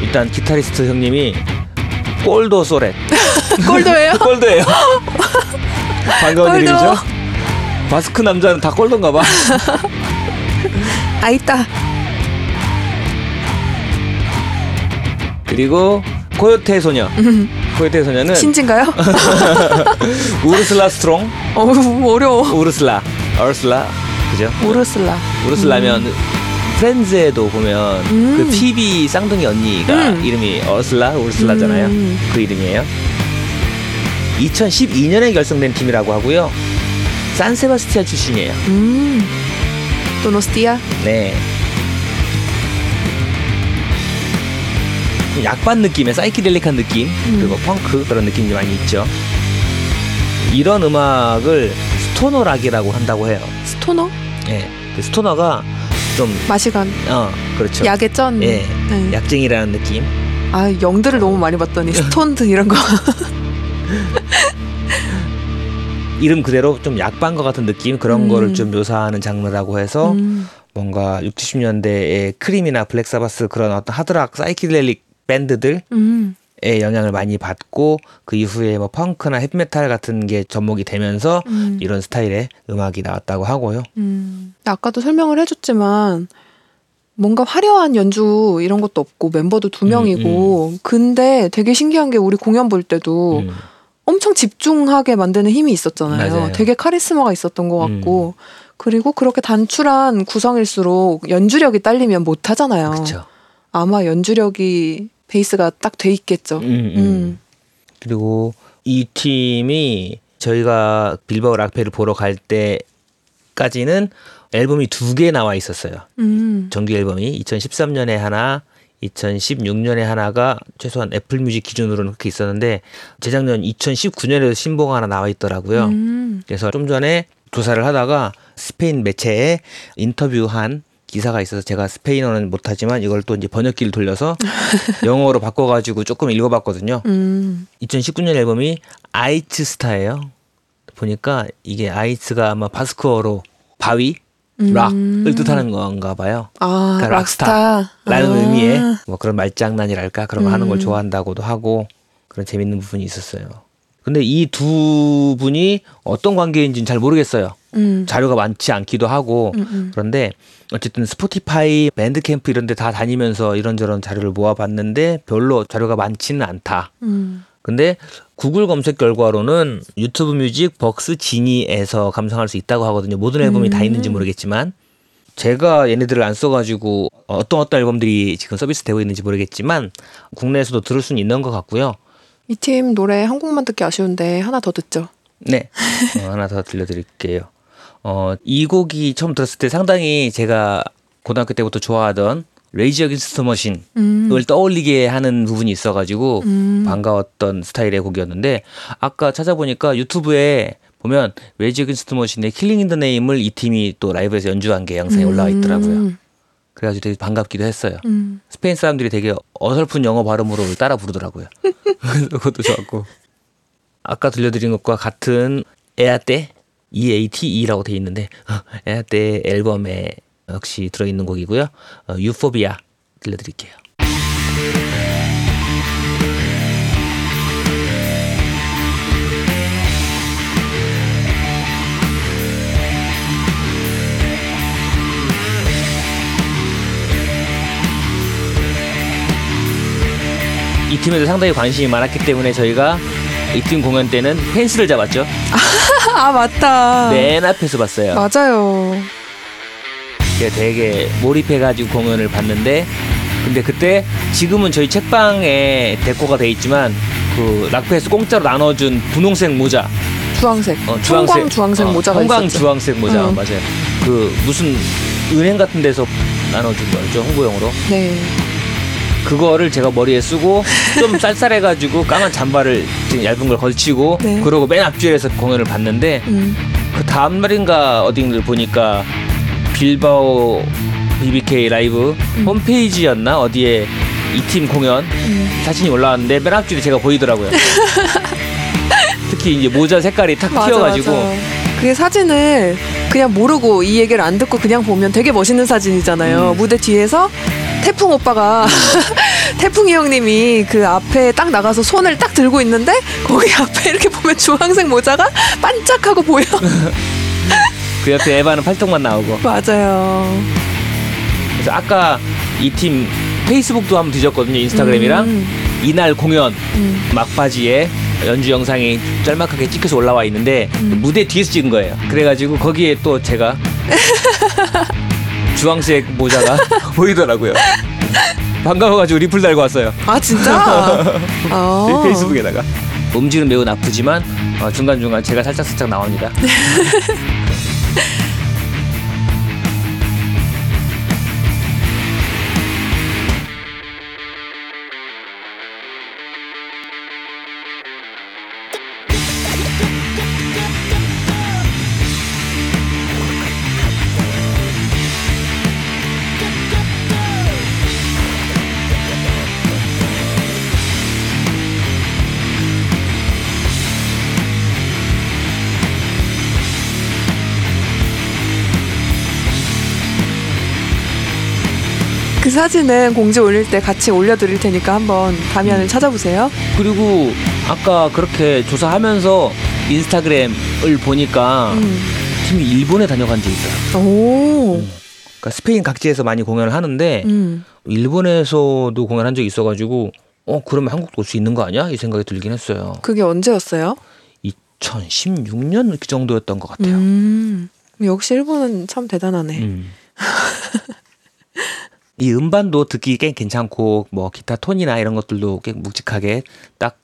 [SPEAKER 2] 일단 기타리스트 형님이 꼴도 소렛
[SPEAKER 1] 꼴도예요?
[SPEAKER 2] 꼴도예요. 반가운
[SPEAKER 1] 꼴도.
[SPEAKER 2] 이름이죠. 바스크 남자는 다 꼴도인가 봐.
[SPEAKER 1] 아 있다.
[SPEAKER 2] 그리고 코요테 소녀. 코요테 소녀는
[SPEAKER 1] 신진가요?
[SPEAKER 2] 우르슬라 스트롱,
[SPEAKER 1] 어우 어려워.
[SPEAKER 2] 우르슬라, 어르슬라, 그죠?
[SPEAKER 1] 오르슬라.
[SPEAKER 2] 우르슬라면 프렌즈에도 보면
[SPEAKER 1] 음.
[SPEAKER 2] 그 피비 쌍둥이 언니가
[SPEAKER 1] 음.
[SPEAKER 2] 이름이 어슬라, 우르슬라잖아요.
[SPEAKER 1] 음.
[SPEAKER 2] 그 이름이에요. 2012년에 결성된 팀이라고 하고요. 산세바스티안 출신이에요.
[SPEAKER 1] 음. 도노스티아.
[SPEAKER 2] 네. 좀 약빤 느낌의 psychedelic한 느낌 그리고 펑크 그런 느낌이 많이 있죠. 이런 음악을 stoner rock이라고 한다고 해요.
[SPEAKER 1] stoner?
[SPEAKER 2] 예. 그 stoner가 좀
[SPEAKER 1] 맛이 간
[SPEAKER 2] 어, 그렇죠.
[SPEAKER 1] 약에 쩐.
[SPEAKER 2] 예.
[SPEAKER 1] 네.
[SPEAKER 2] 약쟁이라는 느낌.
[SPEAKER 1] 아 영드를 너무 많이 봤더니 stoned 이런 거.
[SPEAKER 2] 이름 그대로 좀 약빤과 같은 느낌 그런
[SPEAKER 1] 음.
[SPEAKER 2] 거를 좀 묘사하는 장르라고 해서
[SPEAKER 1] 음.
[SPEAKER 2] 뭔가 60, 70년대의 크림이나 블랙사바스 그런 어떤 hard rock psychedelic 밴드들의
[SPEAKER 1] 음.
[SPEAKER 2] 영향을 많이 받고 그 이후에 뭐 펑크나 헤비메탈 같은 게 접목이 되면서
[SPEAKER 1] 음.
[SPEAKER 2] 이런 스타일의 음악이 나왔다고 하고요.
[SPEAKER 1] 음. 아까도 설명을 해줬지만 뭔가 화려한 연주 이런 것도 없고 멤버도 두
[SPEAKER 2] 음,
[SPEAKER 1] 명이고 근데 되게 신기한 게 우리 공연 볼 때도
[SPEAKER 2] 음.
[SPEAKER 1] 엄청 집중하게 만드는 힘이 있었잖아요.
[SPEAKER 2] 맞아요. 음.
[SPEAKER 1] 되게 카리스마가 있었던 것 같고 그리고 그렇게 단출한 구성일수록 연주력이 딸리면 못 하잖아요. 아마 연주력이 베이스가 딱 돼 있겠죠.
[SPEAKER 2] 음, 음.
[SPEAKER 1] 음.
[SPEAKER 2] 그리고 이 팀이 저희가 빌바오 락페를 보러 갈 때까지는 앨범이 두 개 나와 있었어요.
[SPEAKER 1] 음.
[SPEAKER 2] 정규 앨범이 2013년에 하나, 2016년에 하나가 최소한 애플 뮤직 기준으로는 그렇게 있었는데 재작년 2019년에도 신보가 하나 나와 있더라고요.
[SPEAKER 1] 음.
[SPEAKER 2] 그래서 좀 전에 조사를 하다가 스페인 매체에 인터뷰한 기사가 있어서 제가 스페인어는 못하지만 이걸 또 이제 번역기를 돌려서 영어로 바꿔가지고 조금 읽어봤거든요.
[SPEAKER 1] 음.
[SPEAKER 2] 2019년 앨범이 아이츠 스타예요. 보니까 이게 aitz가 아마 바스크어로 바위, rock을 뜻하는 건가 봐요.
[SPEAKER 1] 아,
[SPEAKER 2] 그러니까
[SPEAKER 1] rock star.
[SPEAKER 2] 라는
[SPEAKER 1] 아.
[SPEAKER 2] 의미의 뭐 그런 말장난이랄까 그런 거 하는 걸
[SPEAKER 1] 음.
[SPEAKER 2] 좋아한다고도 하고 그런 재밌는 부분이 있었어요. 근데 이 두 분이 어떤 관계인지는 잘 모르겠어요.
[SPEAKER 1] 음.
[SPEAKER 2] 자료가 많지 않기도 하고
[SPEAKER 1] 음, 음.
[SPEAKER 2] 그런데 어쨌든 스포티파이 밴드캠프 이런 데 다 다니면서 이런저런 자료를 모아봤는데 별로 자료가 많지는 않다.
[SPEAKER 1] 음.
[SPEAKER 2] 근데 구글 검색 결과로는 유튜브 뮤직 벅스 지니에서 감상할 수 있다고 하거든요. 모든 앨범이 다
[SPEAKER 1] 음.
[SPEAKER 2] 있는지 모르겠지만 제가 얘네들을 안 써가지고 어떤 어떤 앨범들이 지금 서비스 되고 있는지 모르겠지만 국내에서도 들을 수는 있는 것 같고요.
[SPEAKER 1] 이 팀 노래 한 곡만 듣기 아쉬운데 하나 더 듣죠.
[SPEAKER 2] 네, 어, 하나 더 들려드릴게요. 어, 이 곡이 처음 들었을 때 상당히 제가 고등학교 때부터 좋아하던 Rage Against the Machine을
[SPEAKER 1] 음.
[SPEAKER 2] 떠올리게 하는 부분이 있어가지고
[SPEAKER 1] 음.
[SPEAKER 2] 반가웠던 스타일의 곡이었는데 아까 찾아보니까 유튜브에 보면 Rage Against the Machine의 Killing in the Name을 이 팀이 또 라이브에서 연주한 게 영상에 올라와 있더라고요.
[SPEAKER 1] 음.
[SPEAKER 2] 그래가지고 되게 반갑기도 했어요.
[SPEAKER 1] 음.
[SPEAKER 2] 스페인 사람들이 되게 어설픈 영어 발음으로 따라 부르더라고요. 그것도 좋았고. 아까 들려드린 것과 같은 에아떼 EATE라고 돼 있는데 에아떼 앨범에 역시 들어있는 곡이고요. 어, 유포비아 들려드릴게요. 이 팀에도 상당히 관심이 많았기 때문에 저희가 이 팀 공연 때는 펜스를 잡았죠.
[SPEAKER 1] 아 맞다.
[SPEAKER 2] 맨 앞에서 봤어요.
[SPEAKER 1] 맞아요.
[SPEAKER 2] 제가 되게 몰입해가지고 공연을 봤는데 근데 그때 지금은 저희 책방에 데코가 돼 있지만 그 락페에서 공짜로 나눠준 분홍색 모자
[SPEAKER 1] 주황색.
[SPEAKER 2] 어,
[SPEAKER 1] 형광 주황색
[SPEAKER 2] 어,
[SPEAKER 1] 모자가
[SPEAKER 2] 형광
[SPEAKER 1] 있었죠.
[SPEAKER 2] 주황색 모자
[SPEAKER 1] 응.
[SPEAKER 2] 맞아요 그 무슨 은행 같은 데서 나눠준 거죠 홍보용으로
[SPEAKER 1] 네.
[SPEAKER 2] 그거를 제가 머리에 쓰고 좀 쌀쌀해가지고 까만 잠바를 지금 얇은 걸 걸치고
[SPEAKER 1] 네.
[SPEAKER 2] 그러고 맨 앞줄에서 공연을 봤는데
[SPEAKER 1] 음.
[SPEAKER 2] 그 다음 날인가 어딘가를 보니까 빌바오 BBK 라이브 홈페이지였나 어디에 이 팀 공연
[SPEAKER 1] 음.
[SPEAKER 2] 사진이 올라왔는데 맨 앞줄에 제가 보이더라고요. 특히 이제 모자 색깔이 탁
[SPEAKER 1] 맞아,
[SPEAKER 2] 튀어가지고
[SPEAKER 1] 맞아. 그게 사진을 그냥 모르고 이 얘기를 안 듣고 그냥 보면 되게 멋있는 사진이잖아요.
[SPEAKER 2] 음.
[SPEAKER 1] 무대 뒤에서 태풍 오빠가 태풍이 형님이 그 앞에 딱 나가서 손을 딱 들고 있는데 거기 앞에 이렇게 보면 주황색 모자가 반짝하고 보여.
[SPEAKER 2] 그 옆에 에바는 팔뚝만 나오고
[SPEAKER 1] 맞아요.
[SPEAKER 2] 그래서 아까 이 팀 페이스북도 한번 뒤졌거든요 인스타그램이랑
[SPEAKER 1] 음,
[SPEAKER 2] 이날 공연
[SPEAKER 1] 음.
[SPEAKER 2] 막바지에 연주 영상이 짤막하게 찍혀서 올라와 있는데
[SPEAKER 1] 음.
[SPEAKER 2] 무대 뒤에서 찍은 거예요. 그래가지고 거기에 또 제가 주황색 모자가 보이더라고요. 반가워가지고 리플 달고 왔어요.
[SPEAKER 1] 아 진짜? 어.
[SPEAKER 2] 이 페이스북에다가 음질은 매우 나쁘지만 어, 중간중간 제가 살짝살짝 나옵니다.
[SPEAKER 1] Yeah. 사진은 공지 올릴 때 같이 올려드릴 테니까 한번 가면을 찾아보세요.
[SPEAKER 2] 그리고 아까 그렇게 조사하면서 인스타그램을 보니까
[SPEAKER 1] 음.
[SPEAKER 2] 팀이 일본에 다녀간 적이 있어요.
[SPEAKER 1] 오.
[SPEAKER 2] 그러니까 스페인 각지에서 많이 공연을 하는데
[SPEAKER 1] 음.
[SPEAKER 2] 일본에서도 공연한 적이 있어가지고 어 그러면 한국도 올 수 있는 거 아니야? 이 생각이 들긴 했어요.
[SPEAKER 1] 그게 언제였어요?
[SPEAKER 2] 2016년 그 정도였던 것 같아요.
[SPEAKER 1] 음. 역시 일본은 참 대단하네.
[SPEAKER 2] 음. 이 음반도 듣기 꽤 괜찮고 뭐 기타 톤이나 이런 것들도 꽤 묵직하게 딱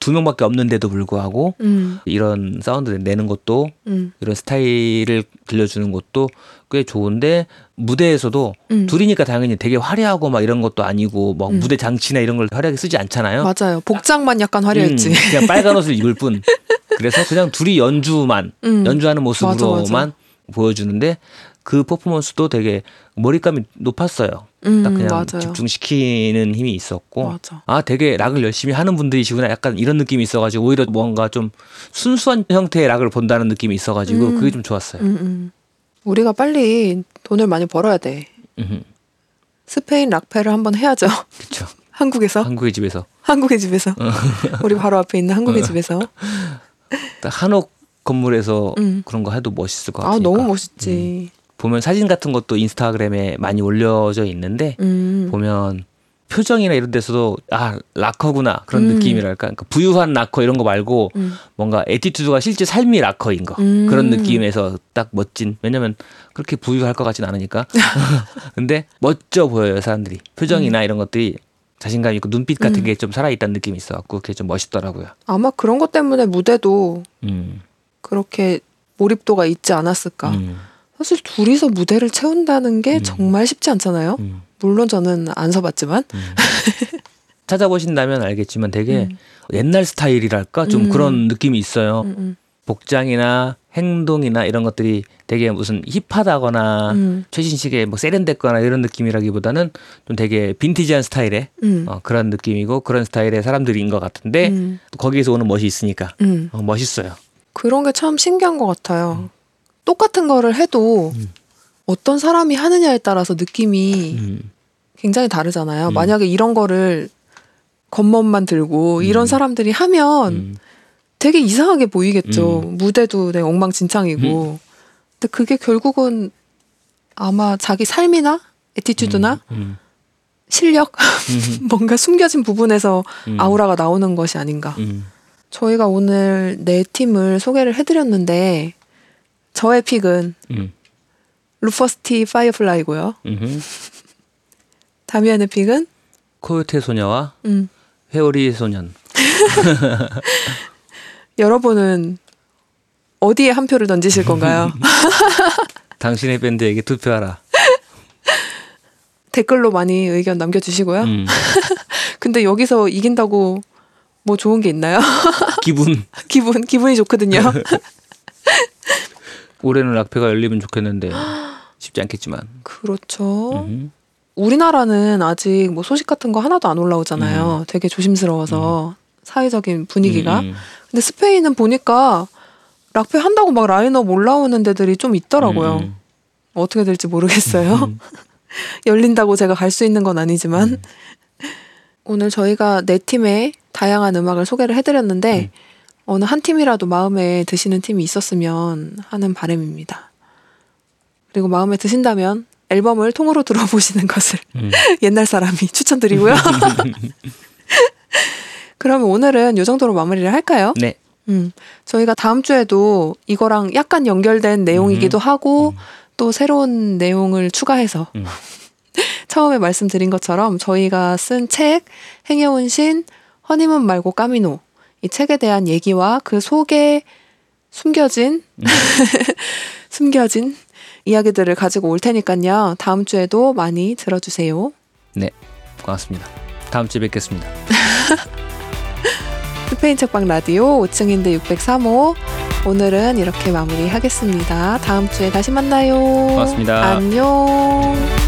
[SPEAKER 2] 두 명밖에 없는데도 불구하고
[SPEAKER 1] 음.
[SPEAKER 2] 이런 사운드 내는 것도
[SPEAKER 1] 음.
[SPEAKER 2] 이런 스타일을 들려주는 것도 꽤 좋은데 무대에서도
[SPEAKER 1] 음.
[SPEAKER 2] 둘이니까 당연히 되게 화려하고 막 이런 것도 아니고 막
[SPEAKER 1] 음.
[SPEAKER 2] 무대 장치나 이런 걸 화려하게 쓰지 않잖아요.
[SPEAKER 1] 맞아요. 복장만 약간 화려했지.
[SPEAKER 2] 음, 그냥 빨간 옷을 입을 뿐. 그래서 그냥 둘이 연주만
[SPEAKER 1] 음.
[SPEAKER 2] 연주하는
[SPEAKER 1] 맞아,
[SPEAKER 2] 모습으로만
[SPEAKER 1] 맞아.
[SPEAKER 2] 보여주는데 그 퍼포먼스도 되게 몰입감이 높았어요.
[SPEAKER 1] 음,
[SPEAKER 2] 딱 그냥
[SPEAKER 1] 맞아요.
[SPEAKER 2] 집중시키는 힘이 있었고
[SPEAKER 1] 맞아.
[SPEAKER 2] 아 되게 락을 열심히 하는 분들이시구나 약간 이런 느낌이 있어가지고 오히려 뭔가 좀 순수한 형태의 락을 본다는 느낌이 있어가지고
[SPEAKER 1] 음.
[SPEAKER 2] 그게 좀 좋았어요.
[SPEAKER 1] 음, 음. 우리가 빨리 돈을 많이 벌어야 돼.
[SPEAKER 2] 음,
[SPEAKER 1] 스페인 락페를 한번 해야죠.
[SPEAKER 2] 그렇죠.
[SPEAKER 1] 한국에서
[SPEAKER 2] 한국의 집에서
[SPEAKER 1] 한국의 집에서 우리 바로 앞에 있는 한국의 집에서
[SPEAKER 2] 딱 한옥 건물에서
[SPEAKER 1] 음.
[SPEAKER 2] 그런 거 해도 멋있을
[SPEAKER 1] 것아
[SPEAKER 2] 같으니까
[SPEAKER 1] 너무 멋있지.
[SPEAKER 2] 보면 사진 같은 것도 인스타그램에 많이 올려져 있는데
[SPEAKER 1] 음.
[SPEAKER 2] 보면 표정이나 이런 데서도 아 락커구나 그런
[SPEAKER 1] 음.
[SPEAKER 2] 느낌이랄까 그러니까 부유한 락커 이런 거 말고
[SPEAKER 1] 음.
[SPEAKER 2] 뭔가 attitude가 실제 삶이 락커인 거
[SPEAKER 1] 음.
[SPEAKER 2] 그런 느낌에서 딱 멋진 왜냐면 그렇게 부유할 것 같진 않으니까 근데 멋져 보여요 사람들이 표정이나 이런 것들이 자신감 있고 눈빛 같은
[SPEAKER 1] 음.
[SPEAKER 2] 게좀 살아있다는 느낌이 있어갖고 그게 좀 멋있더라고요
[SPEAKER 1] 아마 그런 것 때문에 무대도
[SPEAKER 2] 음,
[SPEAKER 1] 그렇게 몰입도가 있지 않았을까.
[SPEAKER 2] 음,
[SPEAKER 1] 사실 둘이서 무대를 채운다는 게
[SPEAKER 2] 음.
[SPEAKER 1] 정말 쉽지 않잖아요.
[SPEAKER 2] 음,
[SPEAKER 1] 물론 저는 안 서봤지만.
[SPEAKER 2] 음. 찾아보신다면 알겠지만 되게
[SPEAKER 1] 음.
[SPEAKER 2] 옛날 스타일이랄까 좀
[SPEAKER 1] 음.
[SPEAKER 2] 그런 느낌이 있어요. 복장이나 행동이나 이런 것들이 되게 무슨 힙하다거나
[SPEAKER 1] 음.
[SPEAKER 2] 최신식의 뭐 세련됐거나 이런 느낌이라기보다는 좀 되게 빈티지한 스타일의
[SPEAKER 1] 음.
[SPEAKER 2] 어, 그런 느낌이고 그런 스타일의 사람들인 것 같은데
[SPEAKER 1] 음.
[SPEAKER 2] 또 거기에서 오는 멋이 있으니까
[SPEAKER 1] 음.
[SPEAKER 2] 어, 멋있어요.
[SPEAKER 1] 그런 게 참 신기한 것 같아요. 똑같은 거를 해도
[SPEAKER 2] 음.
[SPEAKER 1] 어떤 사람이 하느냐에 따라서 느낌이
[SPEAKER 2] 음.
[SPEAKER 1] 굉장히 다르잖아요.
[SPEAKER 2] 음.
[SPEAKER 1] 만약에 이런 거를 겉멋만 들고 이런
[SPEAKER 2] 음.
[SPEAKER 1] 사람들이 하면
[SPEAKER 2] 음.
[SPEAKER 1] 되게 이상하게 보이겠죠.
[SPEAKER 2] 음.
[SPEAKER 1] 무대도 되게 엉망진창이고. 근데 그게 결국은 아마 자기 삶이나 attitude나
[SPEAKER 2] 음.
[SPEAKER 1] 실력
[SPEAKER 2] 음.
[SPEAKER 1] 뭔가 숨겨진 부분에서
[SPEAKER 2] 음.
[SPEAKER 1] 아우라가 나오는 것이 아닌가.
[SPEAKER 2] 음.
[SPEAKER 1] 저희가 오늘 네 팀을 소개를 해드렸는데 저의 pick은
[SPEAKER 2] 음.
[SPEAKER 1] Rufus T. Firefly고요.
[SPEAKER 2] 음.
[SPEAKER 1] 다미안의 pick은
[SPEAKER 2] 코요테 소녀와
[SPEAKER 1] 음,
[SPEAKER 2] 회오리 소년.
[SPEAKER 1] 여러분은 어디에 한 표를 던지실 건가요?
[SPEAKER 2] 당신의 밴드에게 투표하라.
[SPEAKER 1] 댓글로 많이 의견 남겨주시고요.
[SPEAKER 2] 음.
[SPEAKER 1] 근데 여기서 이긴다고 뭐 좋은 게 있나요?
[SPEAKER 2] 기분.
[SPEAKER 1] 기분 기분이 좋거든요.
[SPEAKER 2] 올해는 락페가 열리면 좋겠는데 쉽지 않겠지만.
[SPEAKER 1] 그렇죠.
[SPEAKER 2] 음.
[SPEAKER 1] 우리나라는 아직 뭐 소식 같은 거 하나도 안 올라오잖아요. 되게 조심스러워서 사회적인 분위기가.
[SPEAKER 2] 음, 음.
[SPEAKER 1] 근데 스페인은 보니까 락페 한다고 막 라인업 올라오는 데들이 좀 있더라고요.
[SPEAKER 2] 음,
[SPEAKER 1] 어떻게 될지 모르겠어요.
[SPEAKER 2] 음.
[SPEAKER 1] 열린다고 제가 갈 수 있는 건 아니지만 오늘 저희가 네 팀의 다양한 음악을 소개를 해드렸는데 어느 한 팀이라도 마음에 드시는 팀이 있었으면 하는 바람입니다. 그리고 마음에 드신다면 앨범을 통으로 들어보시는 것을
[SPEAKER 2] 음.
[SPEAKER 1] 옛날 사람이 추천드리고요. 그러면 오늘은 이 정도로 마무리를 할까요?
[SPEAKER 2] 네.
[SPEAKER 1] 음, 저희가 다음 주에도 이거랑 약간 연결된 내용이기도 하고 또 새로운 내용을 추가해서
[SPEAKER 2] 음.
[SPEAKER 1] 처음에 말씀드린 것처럼 저희가 쓴 책 행여운 신 허니문 말고 까미노 이 책에 대한 얘기와 그 속에 숨겨진 숨겨진 이야기들을 가지고 올 테니까요. 다음 주에도 많이 들어주세요.
[SPEAKER 2] 네. 고맙습니다. 다음 주에 뵙겠습니다.
[SPEAKER 1] 스페인 책방 라디오 5층인데 603호 오늘은 이렇게 마무리하겠습니다. 다음 주에 다시 만나요.
[SPEAKER 2] 고맙습니다.
[SPEAKER 1] 안녕.